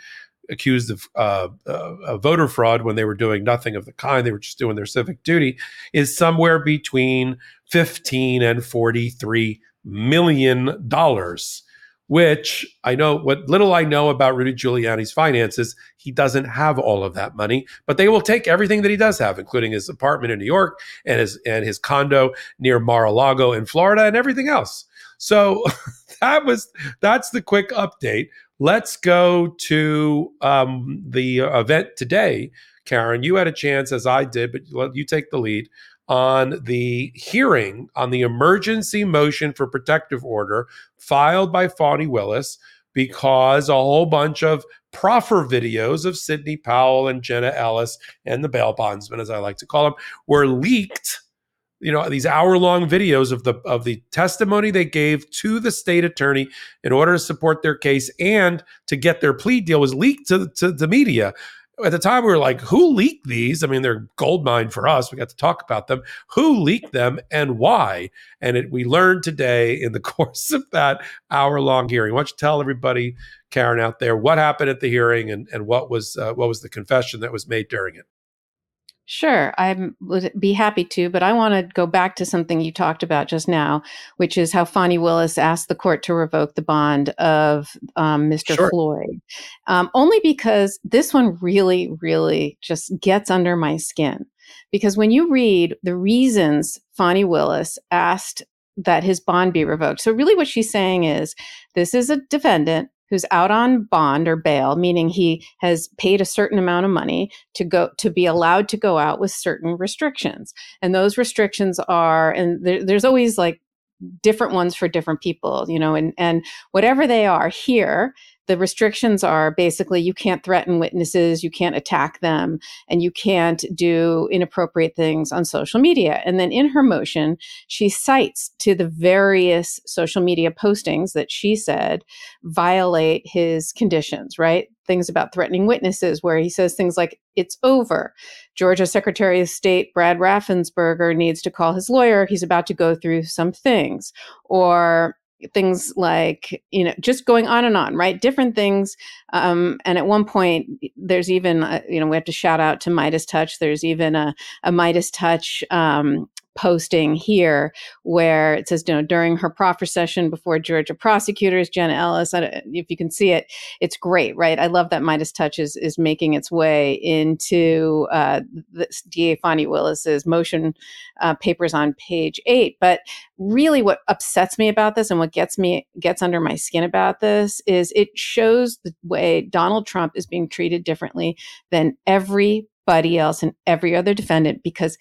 accused of uh, uh, voter fraud when they were doing nothing of the kind, they were just doing their civic duty, is somewhere between 15 and 43 million dollars which I know what little I know about Rudy Giuliani's finances, he doesn't have all of that money, but they will take everything that he does have, including his apartment in New York and his and his condo near Mar-a-Lago in Florida and everything else. So that was that's the quick update. Let's go to um, the event today. Karen, you had a chance, as I did, but you take the lead on the hearing on the emergency motion for protective order filed by Fani Willis because a whole bunch of proffer videos of Sidney Powell and Jenna Ellis and the bail bondsman, as I like to call them, were leaked. You know these hour-long videos of the of the testimony they gave to the state attorney in order to support their case and to get their plea deal was leaked to, to the media at the time we were like who leaked these? I mean they're gold mine for us. We got to talk about them. Who leaked them and why? And it, we learned today in the course of that hour long hearing. Why don't you tell everybody karen out there what happened at the hearing and, and what was uh, what was the confession that was made during it Sure, I would be happy to, but I want to go back to something you talked about just now, which is how Fani Willis asked the court to revoke the bond of um, Mr. Sure. Floyd, um, only because this one really, really just gets under my skin. Because when you read the reasons Fani Willis asked that his bond be revoked, so really what she's saying is this is a defendant who's out on bond or bail, meaning he has paid a certain amount of money to go to be allowed to go out with certain restrictions. And those restrictions are, and there, there's always like different ones for different people, you know, and and whatever they are here, the restrictions are basically you can't threaten witnesses, you can't attack them, and you can't do inappropriate things on social media. And then in her motion, she cites to the various social media postings that she said violate his conditions, right? Things about threatening witnesses, where he says things like, it's over. Georgia Secretary of State Brad Raffensperger needs to call his lawyer. He's about to go through some things. Or things like you know just going on and on right? Different things um, and at one point there's even a, you know we have to shout out to MeidasTouch. There's even a, a MeidasTouch um, posting here where it says, you know, during her proffer session before Georgia prosecutors, Jenna Ellis, if you can see it, it's great, right? I love that MeidasTouch is, is making its way into uh, DA Fani Willis's motion uh, papers on page eight. But really what upsets me about this and what gets me, gets under my skin about this is it shows the way Donald Trump is being treated differently than everybody else and every other defendant because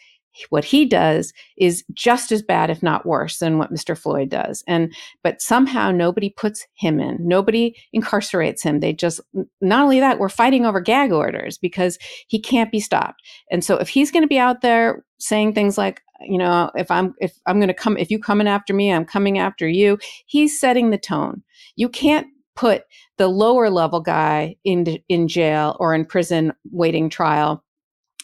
what he does is just as bad if not worse than what Mr. Floyd does. And but somehow nobody puts him in. Nobody incarcerates him. They just not only that we're fighting over gag orders because he can't be stopped. And so if he's going to be out there saying things like you know if i'm if i'm going to come if you coming after me i'm coming after you he's setting the tone. You can't put the lower level guy in in jail or in prison waiting trial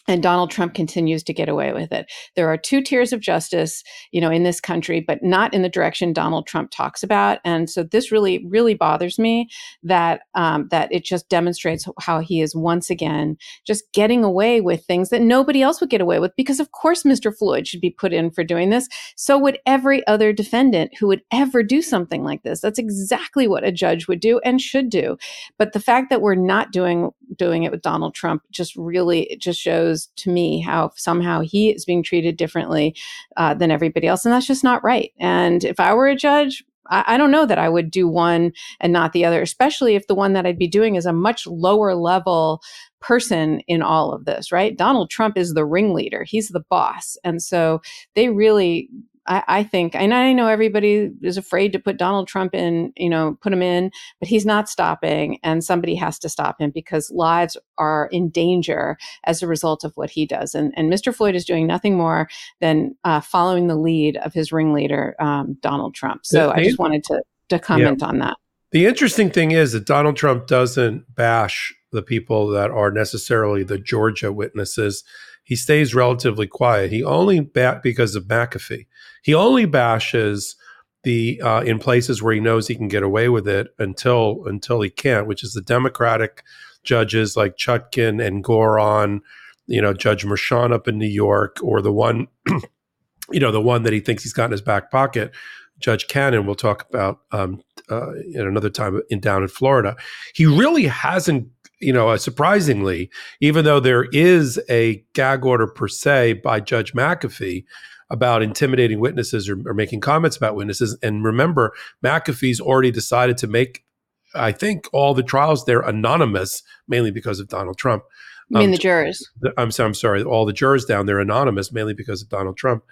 and Donald Trump continues to get away with it. There are two tiers of justice, you know, in this country, but not in the direction Donald Trump talks about. And so this really, really bothers me that um, that it just demonstrates how he is once again just getting away with things that nobody else would get away with. Because of course, Mr. Floyd should be put in for doing this. So would every other defendant who would ever do something like this. That's exactly what a judge would do and should do. But the fact that we're not doing doing it with Donald Trump just really it just shows to me how somehow he is being treated differently uh, than everybody else, and that's just not right. And if I were a judge, I, I don't know that I would do one and not the other, especially if the one that I'd be doing is a much lower level person in all of this, right? Donald Trump is the ringleader, he's the boss. And so they really I, I, think, and I know everybody is afraid to put Donald Trump in, you know, put him in, but he's not stopping, and somebody has to stop him because lives are in danger as a result of what he does. And, and Mr. Floyd is doing nothing more than uh, following the lead of his ringleader, um, Donald Trump. So I just wanted to to comment yeah. on that. The interesting thing is that Donald Trump doesn't bash the people that are necessarily the Georgia witnesses he stays relatively quiet. He only bat because of McAfee. He only bashes the uh, in places where he knows he can get away with it until until he can't, which is the Democratic judges like Chutkan and Engoron, you know, Judge Merchan up in New York, or the one, you know, the one that he thinks he's got in his back pocket, Judge Cannon. We'll talk about um, uh, in another time in down in Florida. He really hasn't you know, uh, surprisingly, even though there is a gag order per se by Judge McAfee about intimidating witnesses or, or making comments about witnesses, and remember, McAfee's already decided to make, I think, all the trials there anonymous, mainly because of Donald Trump. You mean um, the jurors? I'm, I'm sorry, all the jurors down there anonymous, mainly because of Donald Trump.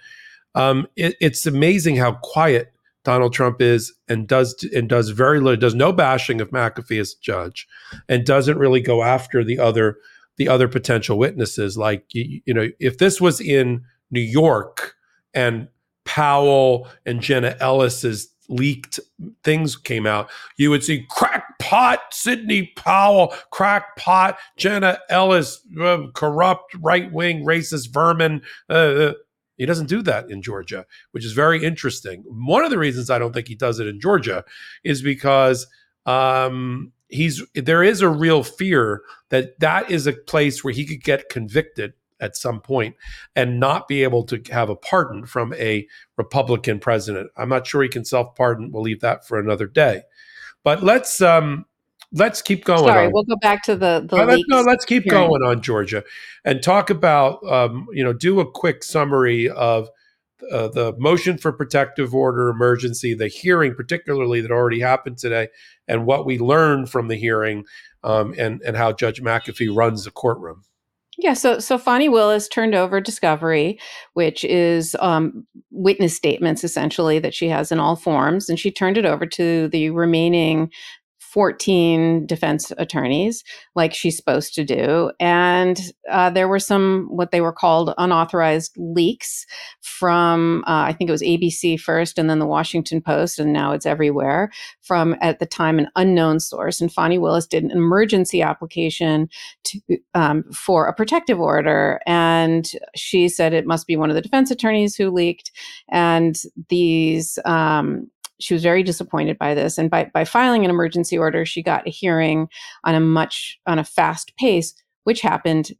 Um, it, it's amazing how quiet Donald Trump is and does and does very little, does no bashing of McAfee as judge, and doesn't really go after the other the other potential witnesses. Like you, you know, if this was in New York and Powell and Jenna Ellis's leaked things came out, you would see crackpot Sidney Powell, crackpot Jenna Ellis, uh, corrupt right wing racist vermin. Uh, uh he doesn't do that in Georgia, which is very interesting. One of the reasons I don't think he does it in Georgia is because um, he's there is a real fear that that is a place where he could get convicted at some point and not be able to have a pardon from a Republican president. I'm not sure he can self pardon. We'll leave that for another day. But let's um, let's keep going. Sorry, on. we'll go back to the the. let's, no, let's keep hearing. going on Georgia and talk about um, you know do a quick summary of uh, the motion for protective order emergency, the hearing particularly that already happened today, and what we learned from the hearing, um, and and how Judge McAfee runs the courtroom. Yeah, so so Fani Willis turned over discovery, which is um, witness statements essentially that she has in all forms, and she turned it over to the remaining 14 defense attorneys, like she's supposed to do. And uh, there were some, what they were called unauthorized leaks from, uh, I think it was ABC first and then the Washington Post, and now it's everywhere, from at the time an unknown source. And Fani Willis did an emergency application to, um, for a protective order. And she said it must be one of the defense attorneys who leaked. And these, um, she was very disappointed by this and by, by filing an emergency order she got a hearing on a much on a fast pace which happened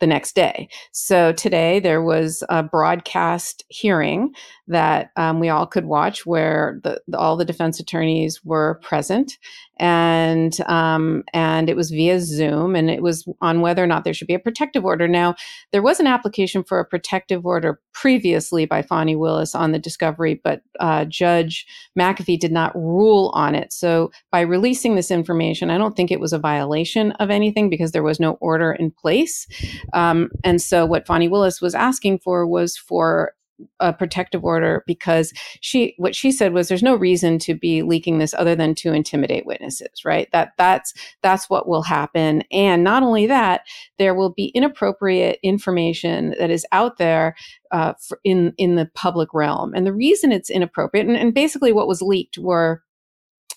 the next day. So today there was a broadcast hearing that um, we all could watch where the, the, all the defense attorneys were present and um, and it was via Zoom and it was on whether or not there should be a protective order. Now there was an application for a protective order previously by Fani Willis on the discovery, but uh, Judge McAfee did not rule on it. So by releasing this information, I don't think it was a violation of anything because there was no order in place. Um, and so what Fani Willis was asking for was for a protective order because she what she said was there's no reason to be leaking this other than to intimidate witnesses right? That that's that's what will happen. And not only that there will be inappropriate information that is out there uh, in in the public realm. And the reason it's inappropriate and, and basically what was leaked were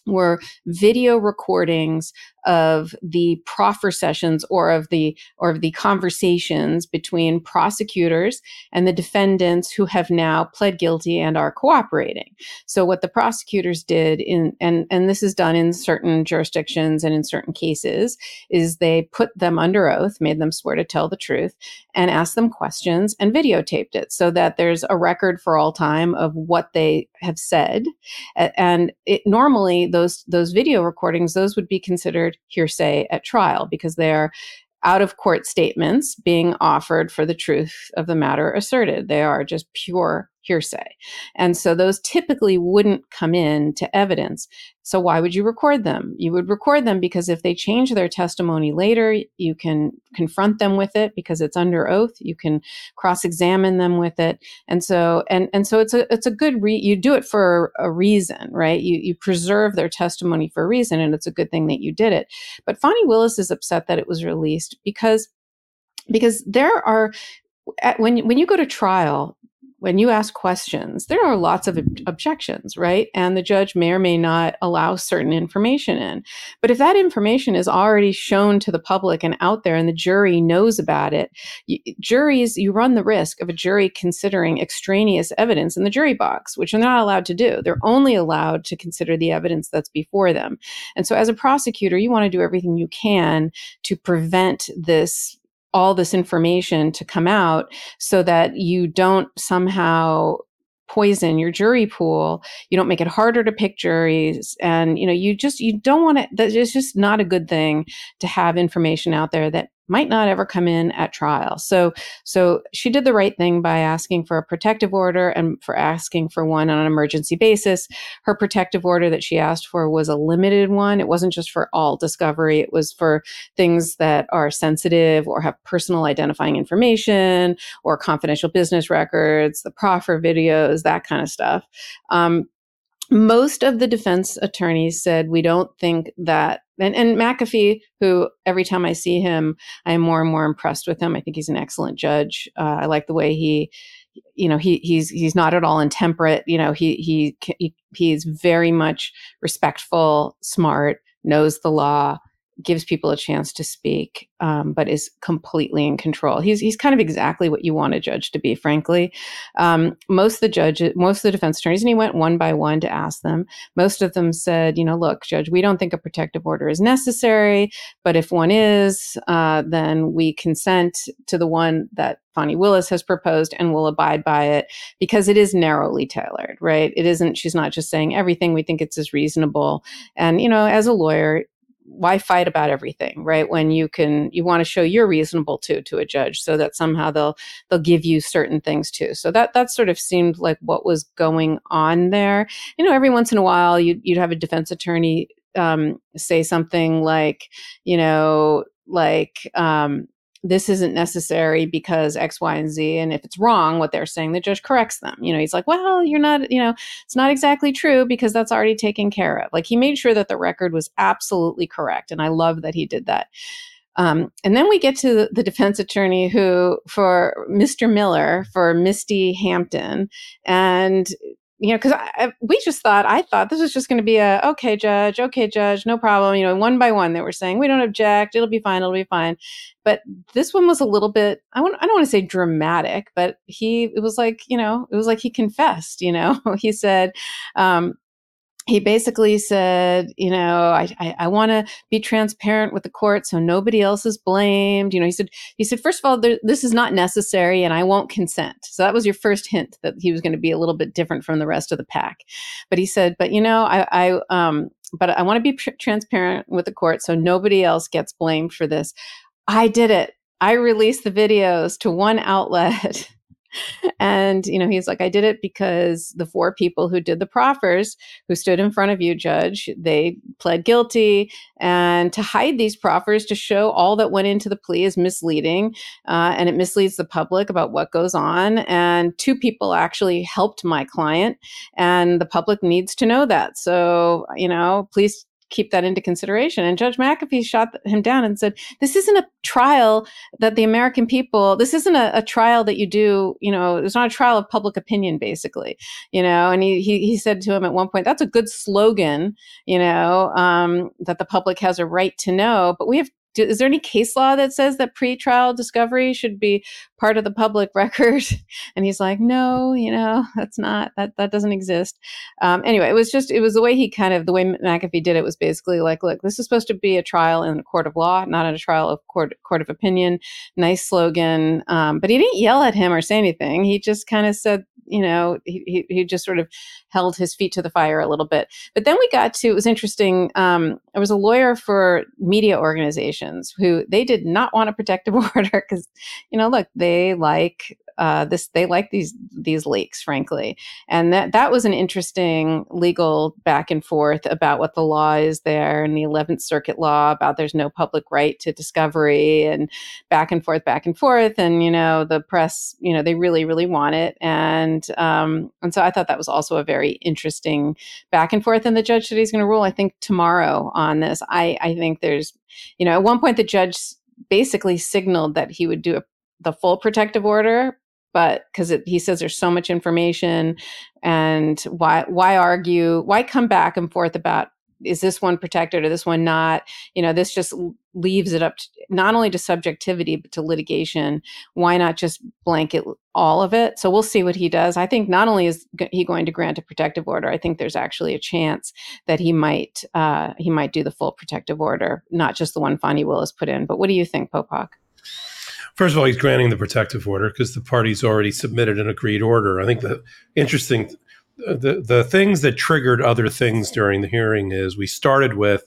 were video recordings of the proffer sessions or of the or of the conversations between prosecutors and the defendants who have now pled guilty and are cooperating. So what the prosecutors did in and and this is done in certain jurisdictions and in certain cases is they put them under oath, made them swear to tell the truth and asked them questions and videotaped it so that there's a record for all time of what they have said and it normally those those video recordings those would be considered hearsay at trial because they're out of court statements being offered for the truth of the matter asserted. They are just pure hearsay. And so those typically wouldn't come in to evidence. So why would you record them? You would record them because if they change their testimony later, you can confront them with it because it's under oath. You can cross-examine them with it. And so and and so it's a it's a good re- you do it for a reason, right? You you preserve their testimony for a reason and it's a good thing that you did it. But Fani Willis is upset that it was released because because there are when when you go to trial when you ask questions, there are lots of ob- objections, right? And the judge may or may not allow certain information in. But if that information is already shown to the public and out there and the jury knows about it, juries, you run the risk of a jury considering extraneous evidence in the jury box, which they're not allowed to do. They're only allowed to consider the evidence that's before them. And so as a prosecutor, you want to do everything you can to prevent this all this information to come out so that you don't somehow poison your jury pool. You don't make it harder to pick juries. And you know you just you don't want to is just not a good thing to have information out there that might not ever come in at trial. So, so she did the right thing by asking for a protective order and for asking for one on an emergency basis. Her protective order that she asked for was a limited one. It wasn't just for all discovery. It was for things that are sensitive or have personal identifying information or confidential business records, the proffer videos, that kind of stuff. Um, most of the defense attorneys said we don't think that and, and McAfee, who every time I see him, I am more and more impressed with him. I think he's an excellent judge. Uh, I like the way he, you know, he he's he's not at all intemperate. You know, he he, he he's very much respectful, smart, knows the law, gives people a chance to speak, um, but is completely in control. He's he's kind of exactly what you want a judge to be, frankly. Um, most of the judges, most of the defense attorneys, and he went one by one to ask them. Most of them said, you know, look, judge, we don't think a protective order is necessary, but if one is, uh, then we consent to the one that Fani Willis has proposed and will abide by it because it is narrowly tailored, right? It isn't, she's not just saying everything we think it's as reasonable. And, you know, as a lawyer, why fight about everything right? When you can you want to show you're reasonable too to a judge so that somehow they'll they'll give you certain things too. So that that sort of seemed like what was going on there. You know every once in a while you'd, you'd have a defense attorney um, say something like you know like um, this isn't necessary because X, Y, and Z. And if it's wrong, what they're saying, the judge corrects them. You know, he's like, well, you're not, you know, it's not exactly true because that's already taken care of. Like he made sure that the record was absolutely correct. And I love that he did that. Um, and then we get to the defense attorney who, for Mr. Miller, for Misty Hampton, and you know, because we just thought, I thought this was just going to be a, okay, judge, okay, judge, no problem. You know, one by one, they were saying, we don't object, it'll be fine, it'll be fine. But this one was a little bit, I, want, I don't want to say dramatic, but he, it was like, you know, it was like he confessed, you know, he said, um, he basically said, you know, I, I, I want to be transparent with the court so nobody else is blamed. You know, he said, he said, first of all, there, this is not necessary and I won't consent. So that was your first hint that he was going to be a little bit different from the rest of the pack. But he said, but you know, I, I um, but I want to be tr- transparent with the court so nobody else gets blamed for this. I did it. I released the videos to one outlet. and you know he's like i did it because the four people who did the proffers who stood in front of you judge they pled guilty. And to hide these proffers to show all that went into the plea is misleading uh, and it misleads the public about what goes on. And two people actually helped my client and the public needs to know that. So you know please keep that into consideration. And Judge McAfee shot him down and said, This isn't a trial that the American people, this isn't a, a, trial that you do, you know, it's not a trial of public opinion, basically, you know. And he, he, he said to him at one point, That's a good slogan, you know, um, that the public has a right to know, but we have do, is there any case law that says that pretrial discovery should be part of the public record? and he's like, no, you know, that's not that that doesn't exist. Um, anyway, it was just it was the way he kind of the way McAfee did it was basically like, look, this is supposed to be a trial in a court of law, not in a trial of court court of opinion. Nice slogan, um, but he didn't yell at him or say anything. He just kind of said, you know, he, he just sort of held his feet to the fire a little bit. But then we got to, it was interesting. Um, I was a lawyer for media organizations who they did not want a protective order because, you know, look, they like uh, this they like these these leaks, frankly, and that that was an interesting legal back and forth about what the law is there and the Eleventh Circuit law about there's no public right to discovery and back and forth, back and forth, and you know the press, you know they really really want it, and um, and so I thought that was also a very interesting back and forth. And the judge said he's going to rule, I think, tomorrow on this. I I think there's, you know, at one point the judge basically signaled that he would do a the full protective order but because he says there's so much information and why why argue why come back and forth about is this one protected or this one not? You know this just leaves it up to, not only to subjectivity but to litigation. Why not just blanket all of it? So we'll see what he does. I think not only is he going to grant a protective order i think there's actually a chance that he might uh, he might do the full protective order not just the one Fani Willis put in. But what do you think Popok First of all, he's granting the protective order because the parties already submitted an agreed order. I think the interesting, the the things that triggered other things during the hearing is we started with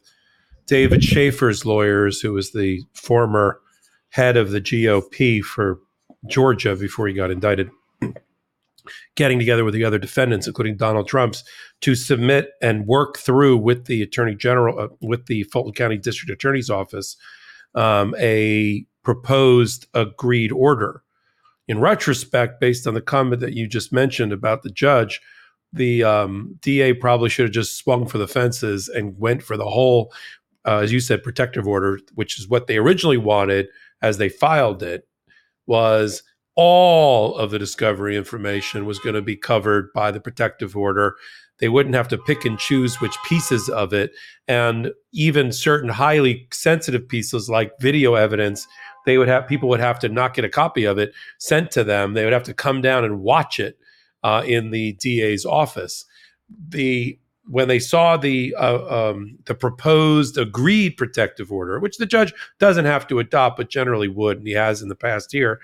David Shafer's lawyers, who was the former head of the GOP for Georgia before he got indicted, getting together with the other defendants, including Donald Trump's, to submit and work through with the Attorney General, uh, with the Fulton County District Attorney's Office, um, a proposed agreed order. In retrospect, based on the comment that you just mentioned about the judge, the um, DA probably should have just swung for the fences and went for the whole, uh, as you said, protective order, which is what they originally wanted as they filed it, was all of the discovery information was going to be covered by the protective order they wouldn't have to pick and choose which pieces of it. And even certain highly sensitive pieces like video evidence, they would have people would have to not get a copy of it sent to them. They would have to come down and watch it uh, in the DA's office. The when they saw the uh, um, the proposed agreed protective order, which the judge doesn't have to adopt, but generally would, and he has in the past year,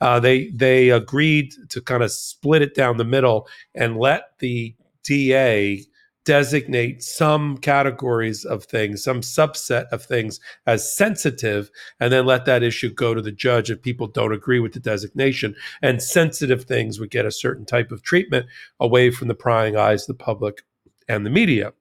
uh, they they agreed to kind of split it down the middle and let the DA designate some categories of things, some subset of things as sensitive, and then let that issue go to the judge if people don't agree with the designation. And sensitive things would get a certain type of treatment away from the prying eyes of the public and the media.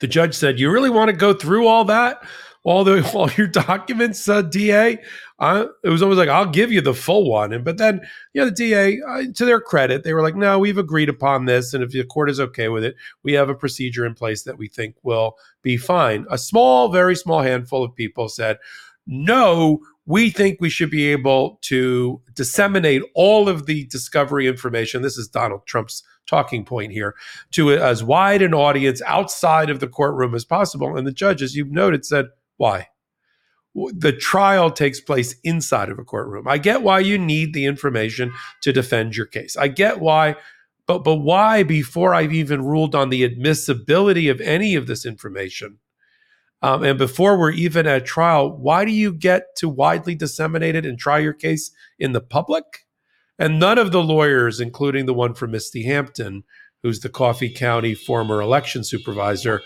The judge said, You really want to go through all that? All the all your documents, uh, DA. Uh, it was always like I'll give you the full one, and but then you know the DA, uh, to their credit, they were like, no, we've agreed upon this, and if the court is okay with it, we have a procedure in place that we think will be fine. A small, very small handful of people said, no, we think we should be able to disseminate all of the discovery information. This is Donald Trump's talking point here to as wide an audience outside of the courtroom as possible. And the judge, as you've noted, said, why? The trial takes place inside of a courtroom. I get why you need the information to defend your case. I get why, but but why before I've even ruled on the admissibility of any of this information? Um, and before we're even at trial, why do you get to widely disseminate it and try your case in the public? And none of the lawyers, including the one for Misty Hampton, who's the Coffee County former election supervisor,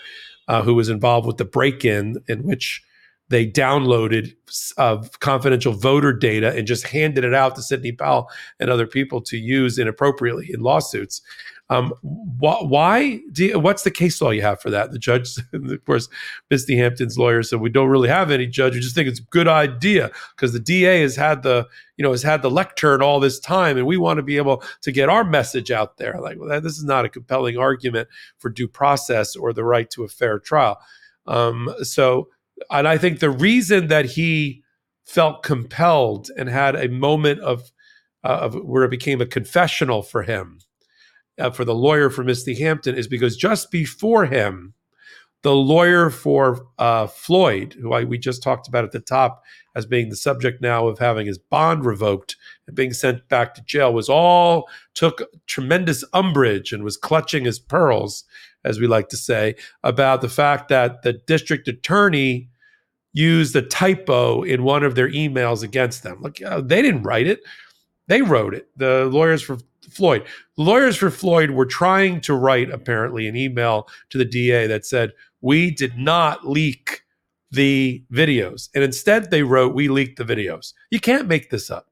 uh, who was involved with the break in, in which they downloaded uh, confidential voter data and just handed it out to Sidney Powell and other people to use inappropriately in lawsuits. Um, wh- why? You, what's the case law you have for that? The judge, of course, Misty Hampton's lawyer said we don't really have any judge. We just think it's a good idea because the DA has had the you know has had the lectern all this time, and we want to be able to get our message out there. Like, well, this is not a compelling argument for due process or the right to a fair trial. Um, so, and I think the reason that he felt compelled and had a moment of, uh, of where it became a confessional for him uh, for the lawyer for Misty Hampton is because just before him, the lawyer for uh, Floyd, who I, we just talked about at the top as being the subject now of having his bond revoked and being sent back to jail, was all took tremendous umbrage and was clutching his pearls, as we like to say, about the fact that the district attorney used a typo in one of their emails against them. Look, uh, they didn't write it They wrote it. The lawyers for Floyd. The lawyers for Floyd were trying to write apparently an email to the DA that said we did not leak the videos, and instead they wrote we leaked the videos. You can't make this up.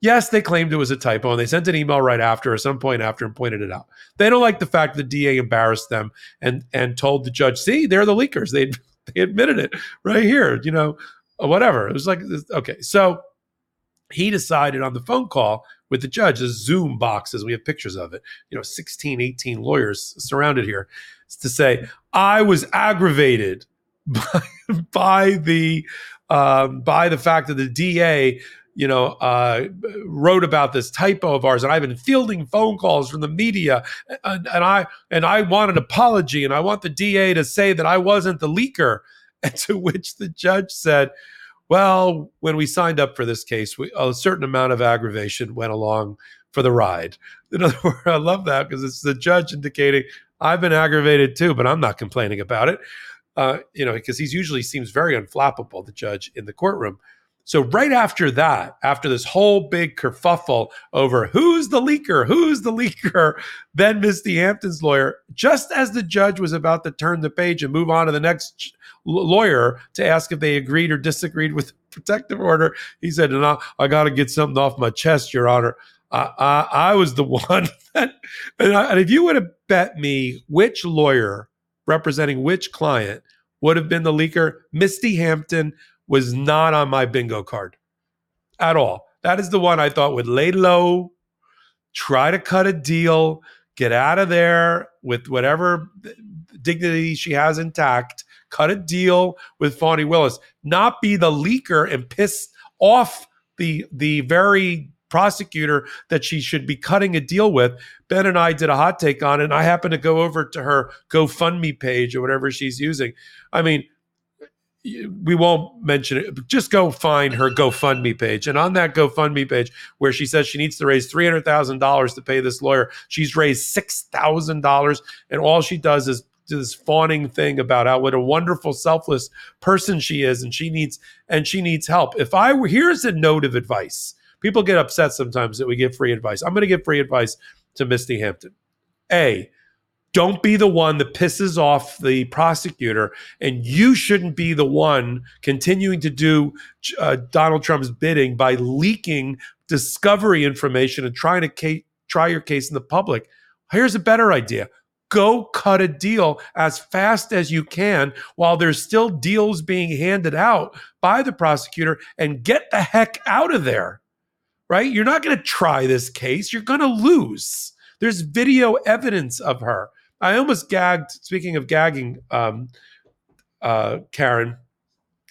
Yes, they claimed it was a typo and they sent an email right after or some point after and pointed it out. They don't like the fact the DA embarrassed them and and told the judge, see, they're the leakers. They they admitted it right here, you know, whatever. It was like okay. So he decided on the phone call with the judge, the Zoom boxes, we have pictures of it, you know, 16, 18 lawyers surrounded here, to say, I was aggravated by, by the um, by the fact that the DA you know, uh, wrote about this typo of ours, and I've been fielding phone calls from the media, and, and, I and I want an apology, and I want the DA to say that I wasn't the leaker. And to which the judge said, "Well, when we signed up for this case, we, a certain amount of aggravation went along for the ride." In other words, I love that because it's the judge indicating I've been aggravated too, but I'm not complaining about it. Uh, you know, because he usually seems very unflappable, the judge in the courtroom. So right after that, after this whole big kerfuffle over who's the leaker, who's the leaker, then Misty Hampton's lawyer, just as the judge was about to turn the page and move on to the next lawyer to ask if they agreed or disagreed with the protective order, he said, "No, I got to get something off my chest, Your Honor." I, I, I was the one that, and, I, and if you would have bet me which lawyer representing which client would have been the leaker, Misty Hampton was not on my bingo card at all. That is the one I thought would lay low, try to cut a deal, get out of there with whatever dignity she has intact, cut a deal with Fani Willis, not be the leaker and piss off the the very prosecutor that she should be cutting a deal with. Ben and I did a hot take on it, and I happened to go over to her GoFundMe page or whatever she's using. I mean, we won't mention it. Just go find her GoFundMe page. And on that GoFundMe page, where she says she needs to raise $300,000 to pay this lawyer, she's raised $6,000. And all she does is this fawning thing about how what a wonderful, selfless person she is. And she needs, and she needs help. If I were, here's a note of advice. People get upset sometimes that we give free advice. I'm going to give free advice to Misty Hampton. A, don't be the one that pisses off the prosecutor, and you shouldn't be the one continuing to do uh, Donald Trump's bidding by leaking discovery information and trying to ca- try your case in the public. Here's a better idea go cut a deal as fast as you can while there's still deals being handed out by the prosecutor and get the heck out of there. Right? You're not going to try this case, you're going to lose. There's video evidence of her. I almost gagged. Speaking of gagging, um, uh, Karen,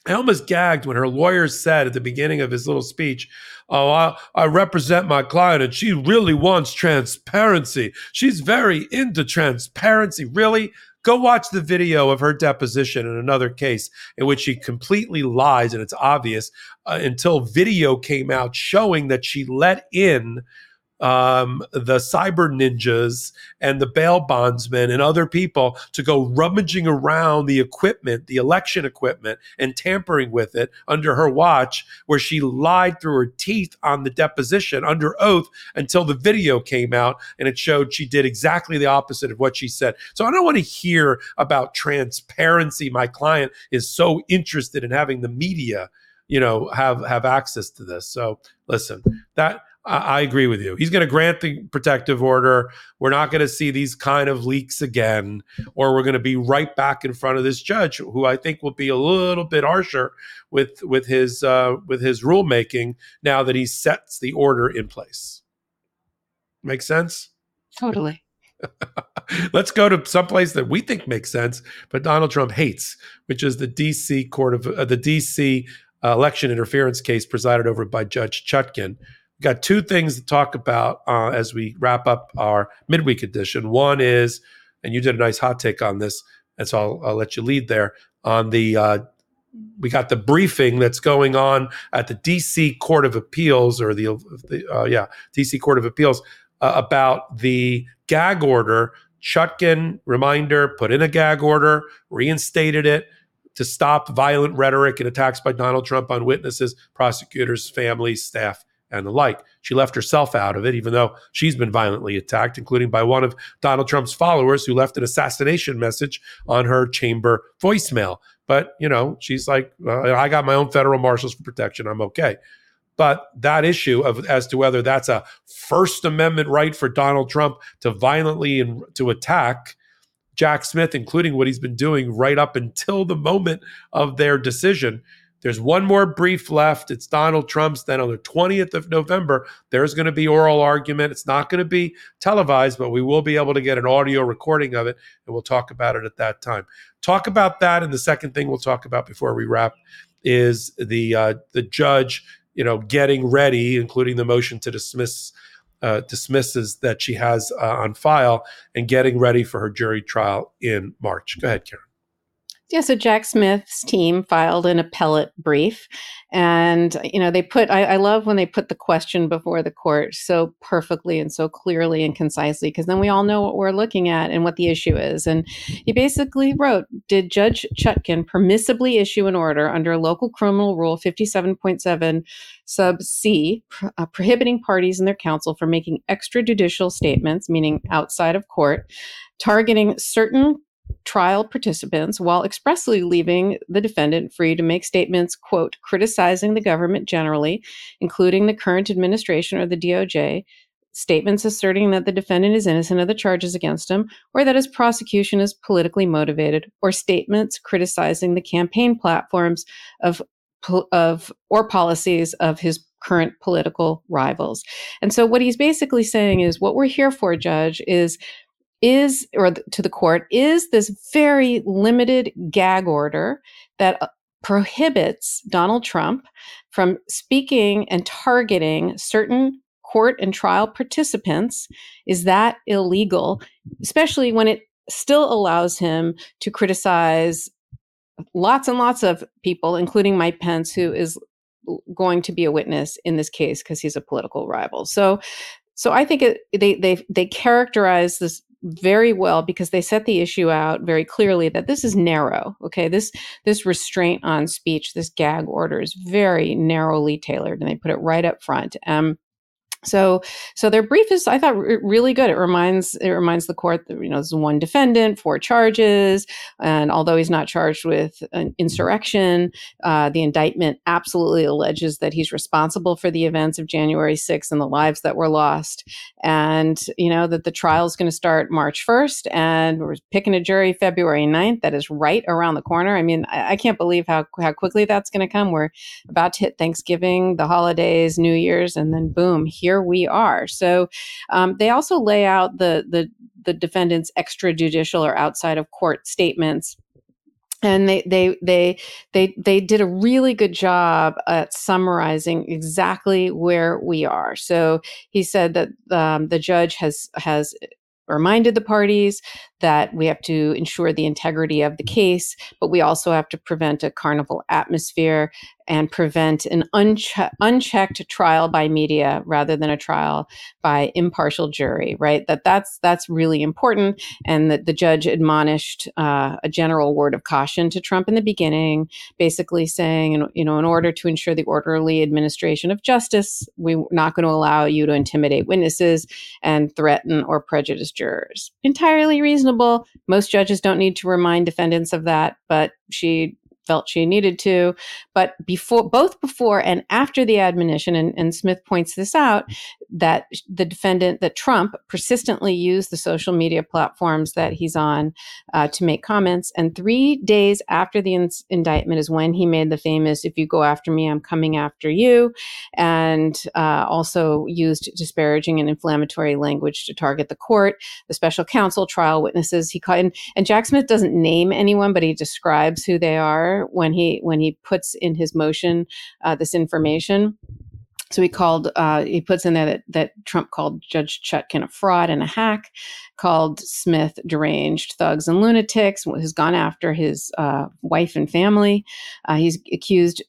I almost gagged when her lawyer said at the beginning of his little speech, Oh, I, I, represent my client and she really wants transparency. She's very into transparency. Really? Go watch the video of her deposition in another case in which she completely lies, and it's obvious uh, until video came out showing that she let in um, the cyber ninjas and the bail bondsmen and other people to go rummaging around the equipment, the election equipment, and tampering with it under her watch, where she lied through her teeth on the deposition under oath until the video came out and it showed she did exactly the opposite of what she said. So I don't want to hear about transparency. My client is so interested in having the media you know have have access to this so listen that I, agree with you. He's going to grant the protective order. We're not going to see these kind of leaks again, or we're going to be right back in front of this judge, who I think will be a little bit harsher with with his uh, with his rulemaking now that he sets the order in place. Make sense? Totally. Let's go to someplace that we think makes sense, but Donald Trump hates, which is the D.C. Court of uh, the D.C. Uh, election interference case presided over by Judge Chutkan got two things to talk about uh, as we wrap up our midweek edition. One is, and you did a nice hot take on this, and so I'll, I'll let you lead there on the. Uh, we got the briefing that's going on at the DC Court of Appeals, or the, the uh, yeah DC Court of Appeals uh, about the gag order. Chutkan reminder put in a gag order, reinstated it to stop violent rhetoric and attacks by Donald Trump on witnesses, prosecutors, families, staff, and the like. She left herself out of it, even though she's been violently attacked, including by one of Donald Trump's followers who left an assassination message on her chamber voicemail. But, you know, she's like, I got my own federal marshals for protection. I'm okay. But that issue of as to whether that's a First Amendment right for Donald Trump to violently and to attack Jack Smith, including what he's been doing right up until the moment of their decision, there's one more brief left. It's Donald Trump's. Then on the 20th of November, there's going to be oral argument. It's not going to be televised, but we will be able to get an audio recording of it, and we'll talk about it at that time. Talk about that, and the second thing we'll talk about before we wrap is the uh, the judge, you know, getting ready, including the motion to dismiss uh, dismisses that she has uh, on file, and getting ready for her jury trial in March. Go ahead, Karen. Yeah, so Jack Smith's team filed an appellate brief. And, you know, they put, I, I, love when they put the question before the court so perfectly and so clearly and concisely, because then we all know what we're looking at and what the issue is. And he basically wrote Did Judge Chutkan permissibly issue an order under Local Criminal Rule 57.7 sub C, uh, prohibiting parties and their counsel from making extrajudicial statements, meaning outside of court, targeting certain trial participants while expressly leaving the defendant free to make statements, quote, criticizing the government generally, including the current administration or the DOJ, statements asserting that the defendant is innocent of the charges against him or that his prosecution is politically motivated, or statements criticizing the campaign platforms of of or policies of his current political rivals. And so what he's basically saying is what we're here for judge is is, or to the court, is this very limited gag order that uh, prohibits Donald Trump from speaking and targeting certain court and trial participants. Is that illegal? Especially when it still allows him to criticize lots and lots of people, including Mike Pence, who is going to be a witness in this case because he's a political rival. So, so I think it, they they they characterize this very well because they set the issue out very clearly that this is narrow okay? This this restraint on speech this gag order is very narrowly tailored and they put it right up front. Um, so, so their brief is, I thought, really good. It reminds it reminds the court that you know there's one defendant, four charges, and although he's not charged with an insurrection, uh, the indictment absolutely alleges that he's responsible for the events of January 6th and the lives that were lost, and you know that the trial is going to start March 1st, and we're picking a jury February 9th. That is right around the corner. I mean, I, I can't believe how how quickly that's going to come. We're about to hit Thanksgiving, the holidays, New Year's, and then boom, here we are. So um, they also lay out the the the defendant's extrajudicial or outside of court statements and they they they they they did a really good job at summarizing exactly where we are. So he said that um, the judge has has reminded the parties that we have to ensure the integrity of the case, but we also have to prevent a carnival atmosphere and prevent an unche- unchecked trial by media rather than a trial by impartial jury right? That that's that's really important and that the judge admonished uh, a general word of caution to trump in the beginning basically saying you know in order to ensure the orderly administration of justice we're not going to allow you to intimidate witnesses and threaten or prejudice jurors. Entirely reasonable most judges don't need to remind defendants of that but she felt she needed to. But before, both before and after the admonition, and, and Smith points this out, that the defendant, that Trump persistently used the social media platforms that he's on uh, to make comments. And three days after the in- indictment is when he made the famous, if you go after me, I'm coming after you. And uh, also used disparaging and inflammatory language to target the court, the special counsel, trial witnesses. He caught, and, and Jack Smith doesn't name anyone, but he describes who they are when he when he puts in his motion uh, this information. So he called, uh, he puts in there that, that Trump called Judge Chutkan a fraud and a hack, called Smith deranged thugs and lunatics, has gone after his uh, wife and family. Uh, he's accused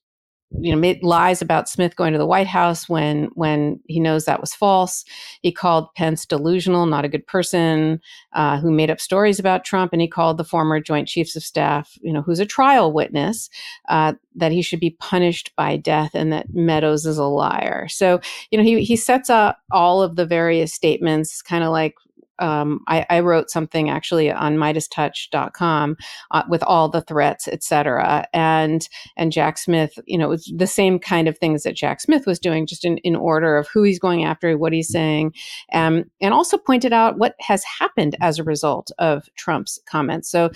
you know made lies about Smith going to the White House when when he knows that was false. He called Pence delusional, not a good person, uh, who made up stories about Trump, and he called the former Joint Chiefs of Staff, you know, who's a trial witness, uh, that he should be punished by death, and that Meadows is a liar. So you know he he sets up all of the various statements, kind of like um, I, I, wrote something actually on MeidasTouch.com uh, with all the threats, et cetera. And and Jack Smith, you know, it was the same kind of things that Jack Smith was doing, just in, in order of who he's going after, what he's saying, um, and also pointed out what has happened as a result of Trump's comments. So,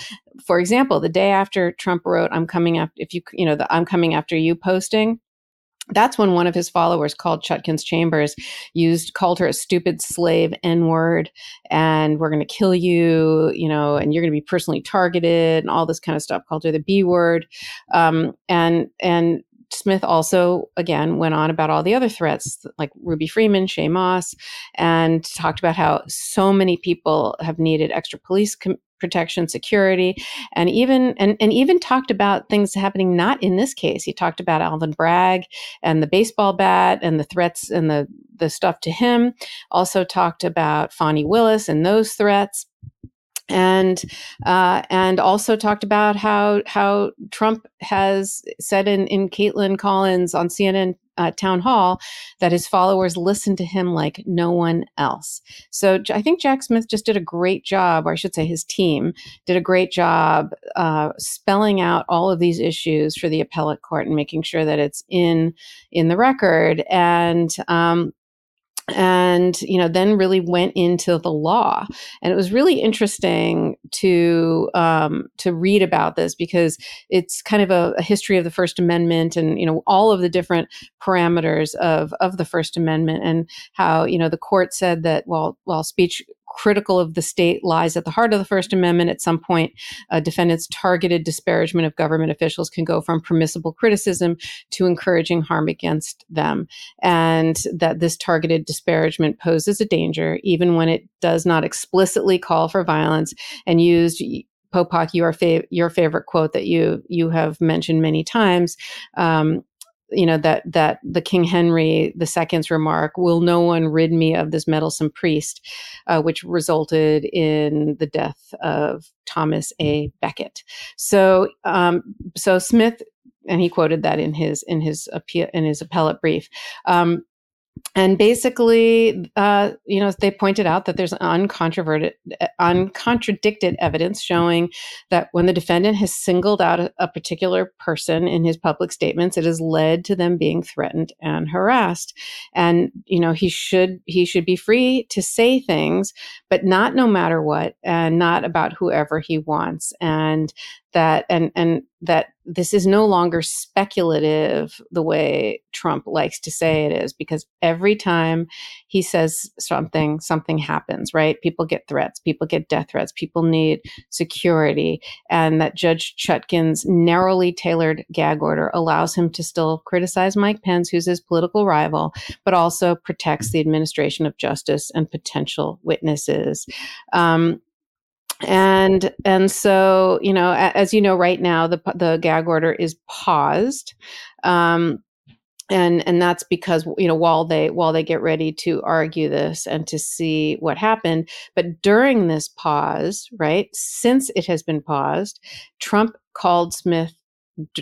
for example, the day after Trump wrote, "I'm coming after," if you you know, the "I'm coming after you" posting that's when one of his followers called Chutkan's Chambers used called her a stupid slave N word and we're going to kill you, you know, and you're going to be personally targeted and all this kind of stuff. Called her the B word, um, and and Smith also, again, went on about all the other threats like Ruby Freeman, Shaye Moss, and talked about how so many people have needed extra police com- protection, security, and even and, and even talked about things happening not in this case. He talked about Alvin Bragg and the baseball bat and the threats and the the stuff to him. Also talked about Fani Willis and those threats and uh, and also talked about how how Trump has said in in Kaitlan Collins on CNN uh, town hall that his followers listen to him like no one else. So I think Jack Smith just did a great job, or I should say, his team did a great job uh, spelling out all of these issues for the appellate court and making sure that it's in in the record. And um, and you know then really went into the law. And it was really interesting to um, to read about this because it's kind of a, a, history of the first amendment and you know all of the different parameters of of the first amendment and how you know the court said that while while speech critical of the state lies at the heart of the First Amendment. At some point, uh, defendants' targeted disparagement of government officials can go from permissible criticism to encouraging harm against them. And that this targeted disparagement poses a danger, even when it does not explicitly call for violence and used Popok, your fav- your favorite quote that you you have mentioned many times, um, you know that that the king henry ii's remark will no one rid me of this meddlesome priest uh, which resulted in the death of thomas a. Becket. So um, so smith and he quoted that in his in his appeal in his appellate brief um, and basically, uh, you know, they pointed out that there's uncontroverted, uncontradicted evidence showing that when the defendant has singled out a, a, particular person in his public statements, it has led to them being threatened and harassed. And you know, he should he should be free to say things, but not no matter what, and not about whoever he wants. And that and and that this is no longer speculative the way Trump likes to say it is because every time he says something something happens right? People get threats people get death threats people need security and that Judge Chutkan's narrowly tailored gag order allows him to still criticize Mike Pence who's his political rival but also protects the administration of justice and potential witnesses. Um, and and so you know as you know right now the the gag order is paused um, and and that's because you know while they while they get ready to argue this and to see what happened but during this pause right since it has been paused trump called smith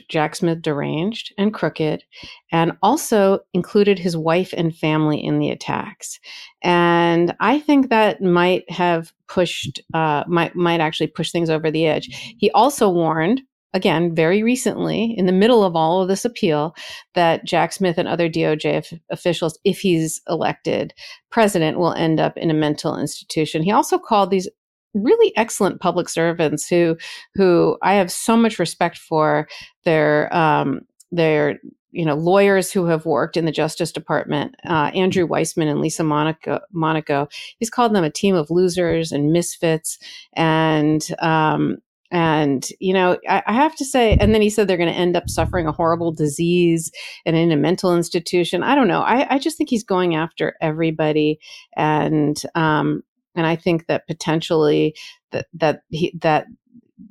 Jack Smith deranged and crooked, and also included his wife and family in the attacks. And I think that might have pushed, uh, might might actually push things over the edge. He also warned. Again, very recently, in the middle of all of this appeal, that Jack Smith and other DOJ officials, if he's elected president, will end up in a mental institution. He also called these really excellent public servants who who I have so much respect for. Their um, their you know lawyers who have worked in the Justice Department, uh, Andrew Weissmann and Lisa Monaco, Monaco. He's called them a team of losers and misfits, and um, and you know I, I, have to say and then he said they're going to end up suffering a horrible disease and in a mental institution i don't know i, I just think he's going after everybody and um, and I think that potentially that that he, that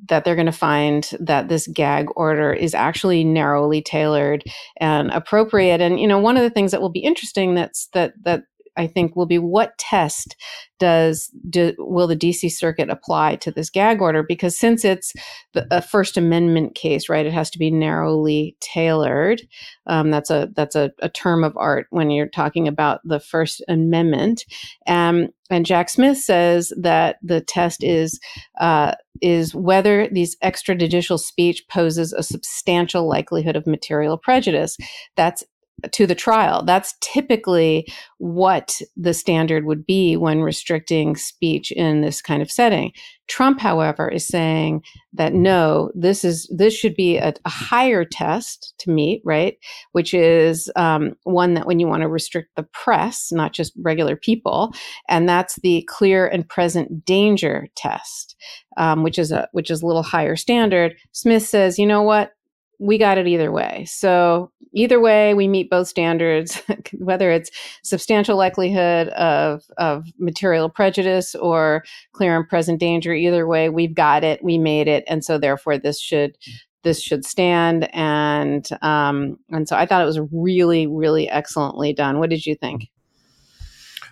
that they're going to find that this gag order is actually narrowly tailored and appropriate. And you know, one of the things that will be interesting that's that that I think will be what test does do, will the DC Circuit apply to this gag order? Because since it's the, a First Amendment case, right, it has to be narrowly tailored. Um, that's a that's a, a, term of art when you're talking about the First Amendment. Um, and Jack Smith says that the test is uh, is whether these extrajudicial speech poses a substantial likelihood of material prejudice. That's to the trial. That's typically what the standard would be when restricting speech in this kind of setting. Trump, however, is saying that no, this is this should be a, a higher test to meet, right? Which is um, one that when you want to restrict the press, not just regular people, and that's the clear and present danger test, um, which is a which is a little higher standard. Smith says, you know what? We got it either way. So either way, we meet both standards, whether it's substantial likelihood of of material prejudice or clear and present danger. Either way, we've got it. We made it, and so therefore, this should this should stand. And um, and so I thought it was really, really excellently done. What did you think?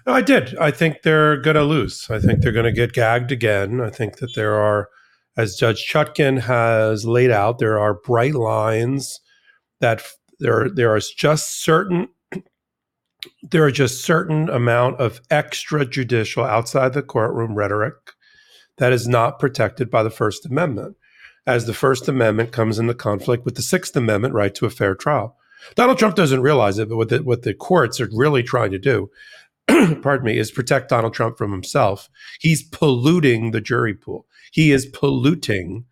I did. I think they're going to lose. I think they're going to get gagged again. I think that there are as Judge Chutkan has laid out, there are bright lines that there there is just certain there are just certain amount of extrajudicial outside the courtroom rhetoric that is not protected by the First Amendment, as the First Amendment comes into conflict with the Sixth Amendment right to a fair trial. Donald Trump doesn't realize it, but what the, what the courts are really trying to do, pardon me, is protect Donald Trump from himself. He's polluting the jury pool he is polluting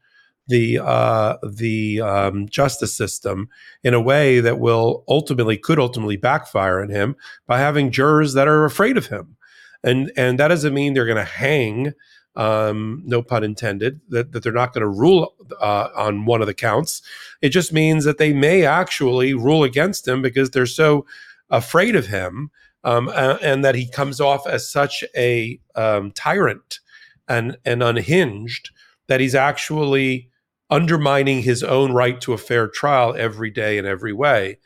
the uh, the um, justice system in a way that will ultimately could ultimately backfire on him by having jurors that are afraid of him, and and that doesn't mean they're going to hang. Um, no pun intended. That, that they're not going to rule uh, on one of the counts. It just means that they may actually rule against him because they're so afraid of him, um, and, and that he comes off as such a um, tyrant and and unhinged that he's actually undermining his own right to a fair trial every day in every way.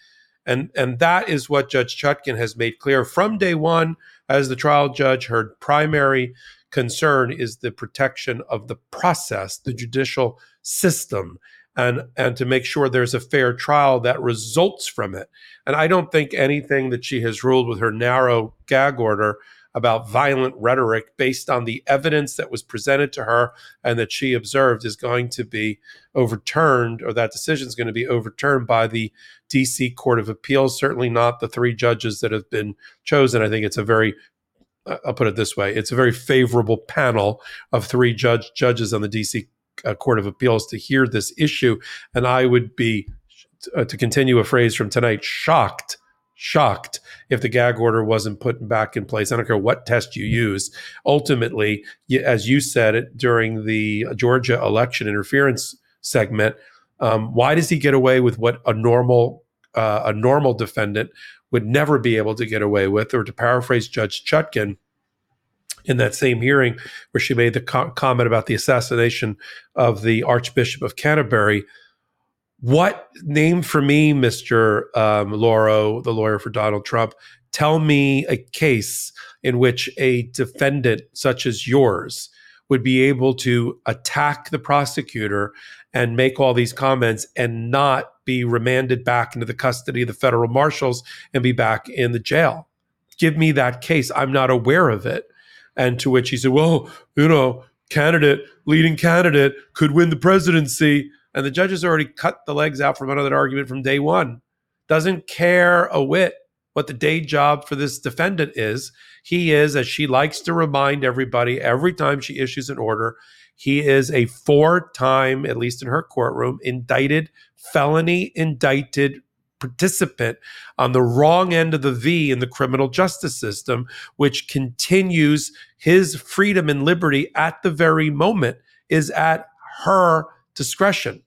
And and that is what Judge Chutkan has made clear from day one as the trial judge. Her primary concern is the protection of the process, the judicial system, and and to make sure there's a fair trial that results from it. And I don't think anything that she has ruled with her narrow gag order about violent rhetoric based on the evidence that was presented to her and that she observed is going to be overturned, or that decision is going to be overturned by the DC Court of Appeals. Certainly not the three judges that have been chosen. I think it's a very I'll put it this way: it's a very favorable panel of three judge judges on the DC uh, Court of Appeals to hear this issue, and I would be, uh, to continue a phrase from tonight, shocked shocked if the gag order wasn't put back in place. I don't care what test you use. Ultimately, as you said it during the Georgia election interference segment, um, why does he get away with what a normal uh, a normal defendant would never be able to get away with? Or to paraphrase Judge Chutkan in that same hearing where she made the co- comment about the assassination of the Archbishop of Canterbury, what name for me, Mr. Um, Lauro, the lawyer for Donald Trump? Tell me a case in which a defendant such as yours would be able to attack the prosecutor and make all these comments and not be remanded back into the custody of the federal marshals and be back in the jail. Give me that case. I'm not aware of it. And to which he said, Well, you know, candidate, leading candidate could win the presidency. And the judge has already cut the legs out from under that argument from day one. Doesn't care a whit what the day job for this defendant is. He is, as she likes to remind everybody every time she issues an order, he is a four time, at least in her courtroom, indicted, felony indicted participant on the wrong end of the V in the criminal justice system, which continues his freedom and liberty at the very moment is at her discretion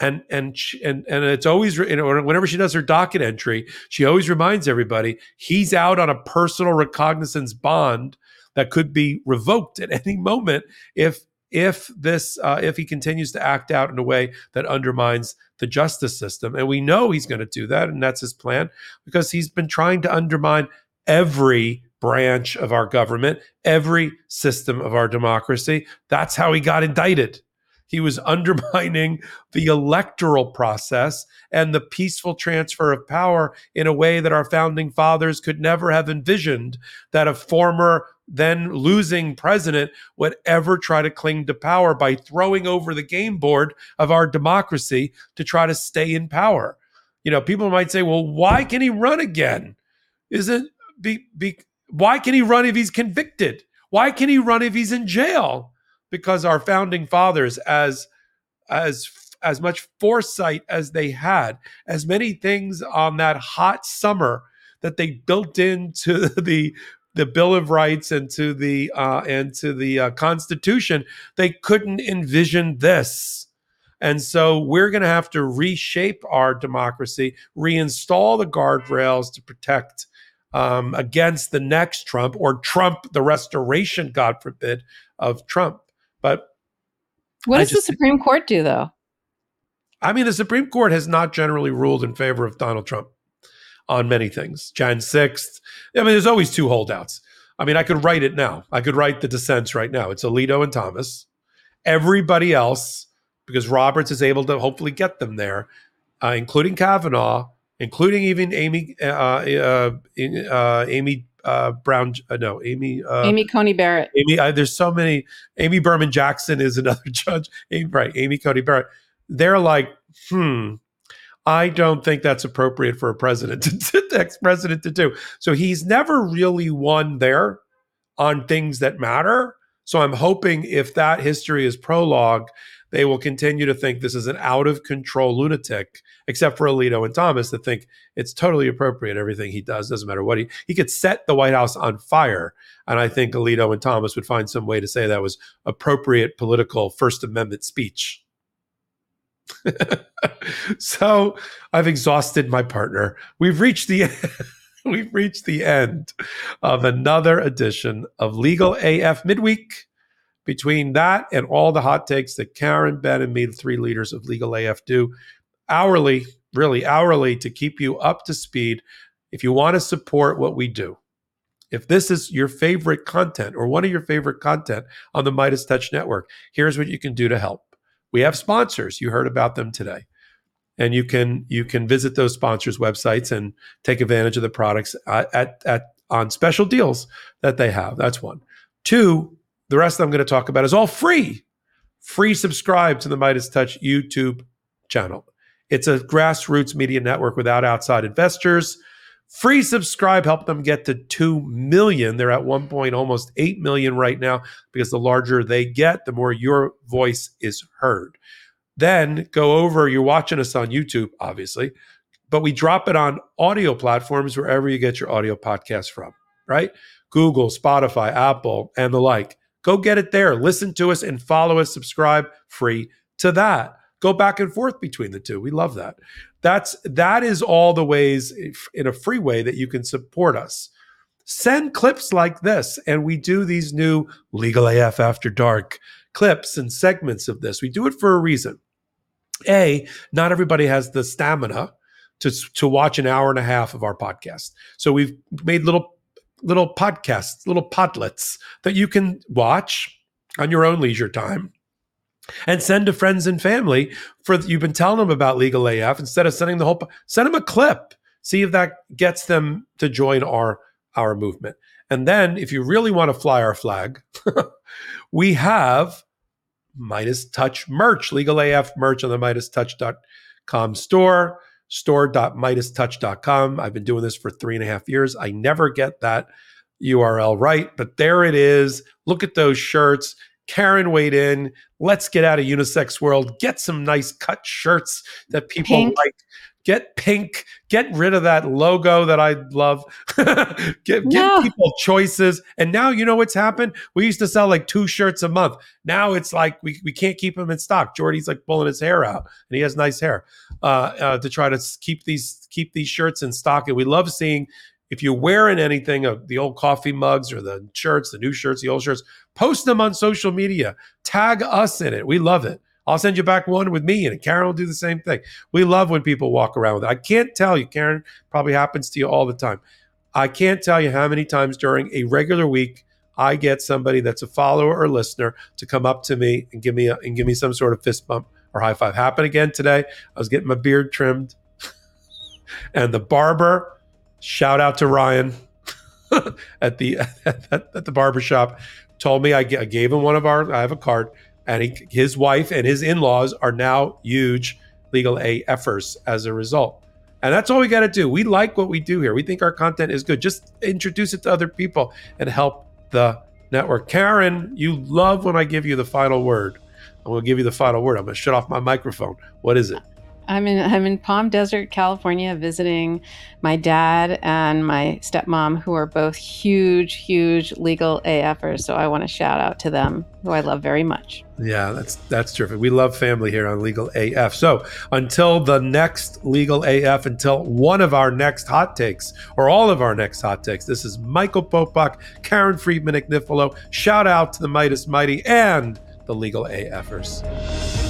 and and and and it's always you know whenever she does her docket entry, she always reminds everybody he's out on a personal recognizance bond that could be revoked at any moment if if this uh, if he continues to act out in a way that undermines the justice system. And we know he's going to do that and that's his plan because he's been trying to undermine every branch of our government every system of our democracy. That's how he got indicted he was undermining the electoral process and the peaceful transfer of power in a way that our founding fathers could never have envisioned that a former then losing president would ever try to cling to power by throwing over the game board of our democracy to try to stay in power. You know, people might say, well, why can he run again? Isn't be, be why can he run if he's convicted? Why can he run if he's in jail? Because our founding fathers, as as as much foresight as they had, as many things on that hot summer that they built into the the Bill of Rights and to the uh, and to the uh, Constitution, they couldn't envision this. And so we're going to have to reshape our democracy, reinstall the guardrails to protect um, against the next Trump or Trump, the restoration, God forbid, of Trump. But what does the Supreme Court do, though? I mean, the Supreme Court has not generally ruled in favor of Donald Trump on many things. Jan 6th. I mean, there's always two holdouts. I mean, I could write it now. I could write the dissents right now. It's Alito and Thomas. Everybody else, because Roberts is able to hopefully get them there, uh, including Kavanaugh, including even Amy uh, uh, uh Amy uh, Brown, uh, no, Amy, uh, Amy Coney Barrett. Amy, uh, there's so many. Amy Berman Jackson is another judge. Amy, right, Amy Coney Barrett. They're like, hmm, I don't think that's appropriate for a president to, the ex-president to do. So he's never really won there on things that matter. So I'm hoping if that history is prologue, they will continue to think this is an out of control lunatic, except for Alito and Thomas that think it's totally appropriate. Everything he does doesn't matter what he he could set the White House on fire, and I think Alito and Thomas would find some way to say that was appropriate political First Amendment speech. so I've exhausted my partner. We've reached the we've reached the end of another edition of Legal AF Midweek between that and all the hot takes that Karen, Ben, and me, the three leaders of Legal AF, do hourly, really hourly, to keep you up to speed. If you want to support what we do, if this is your favorite content or one of your favorite content on the MeidasTouch Network, here's what you can do to help. We have sponsors. You heard about them today. And you can you can visit those sponsors' websites and take advantage of the products at, at, at on special deals that they have. That's one. Two, the rest I'm going to talk about is all free. Free subscribe to the MeidasTouch YouTube channel. It's a grassroots media network without outside investors. Free subscribe, help them get to 2 million. They're at one point almost 8 million right now because the larger they get, the more your voice is heard. Then go over, you're watching us on YouTube, obviously, but we drop it on audio platforms wherever you get your audio podcast from, right? Google, Spotify, Apple, and the like. Go get it there. Listen to us and follow us, subscribe free to that. Go back and forth between the two. We love that. That's that is all the ways in a free way that you can support us. Send clips like this and we do these new Legal AF After Dark clips and segments of this. We do it for a reason. A, not everybody has the stamina to to watch an hour and a half of our podcast. So we've made little little podcasts, little podlets that you can watch on your own leisure time and send to friends and family for you've been telling them about legal AF instead of sending the whole send them a clip. See if that gets them to join our our movement. And then if you really want to fly our flag we have MeidasTouch merch legal AF merch on the MeidasTouch.com store store.meidastouch.com. I've been doing this for three and a half years. I never get that URL right, but there it is. Look at those shirts. Karen weighed in. Let's get out of unisex world. Get some nice cut shirts that people pink. like. Get pink. Get rid of that logo that I love. give, give people choices. And now you know what's happened. We used to sell like two shirts a month. Now it's like we, we can't keep them in stock. Jordy's like pulling his hair out, and he has nice hair uh, uh, to try to keep these keep these shirts in stock. And we love seeing if you're wearing anything of the old coffee mugs or the shirts, the new shirts, the old shirts, post them on social media. Tag us in it. We love it. I'll send you back one with me, and Karen will do the same thing. We love when people walk around with it. I can't tell you, Karen, probably happens to you all the time. I can't tell you how many times during a regular week I get somebody that's a follower or listener to come up to me and give me a, and give me some sort of fist bump or high five. Happened again today. I was getting my beard trimmed, and the barber. Shout out to Ryan at the at, at the barber shop. Told me I, I gave him one of our. I have a card and he, his wife and his in-laws are now huge legal AFers as a result. And that's all we got to do. We like what we do here. We think our content is good. Just introduce it to other people and help the network. Karen, you love when I give you the final word. I'm going to give you the final word. I'm going to shut off my microphone. What is it? I'm in I'm in Palm Desert, California, visiting my dad and my stepmom, who are both huge, huge legal AFers. So I want to shout out to them, who I love very much. Yeah, that's that's terrific. We love family here on Legal AF. So until the next Legal AF, until one of our next hot takes or all of our next hot takes, this is Michael Popok, Karen Friedman Agnifilo. Shout out to the Meidas Mighty and the Legal AFers.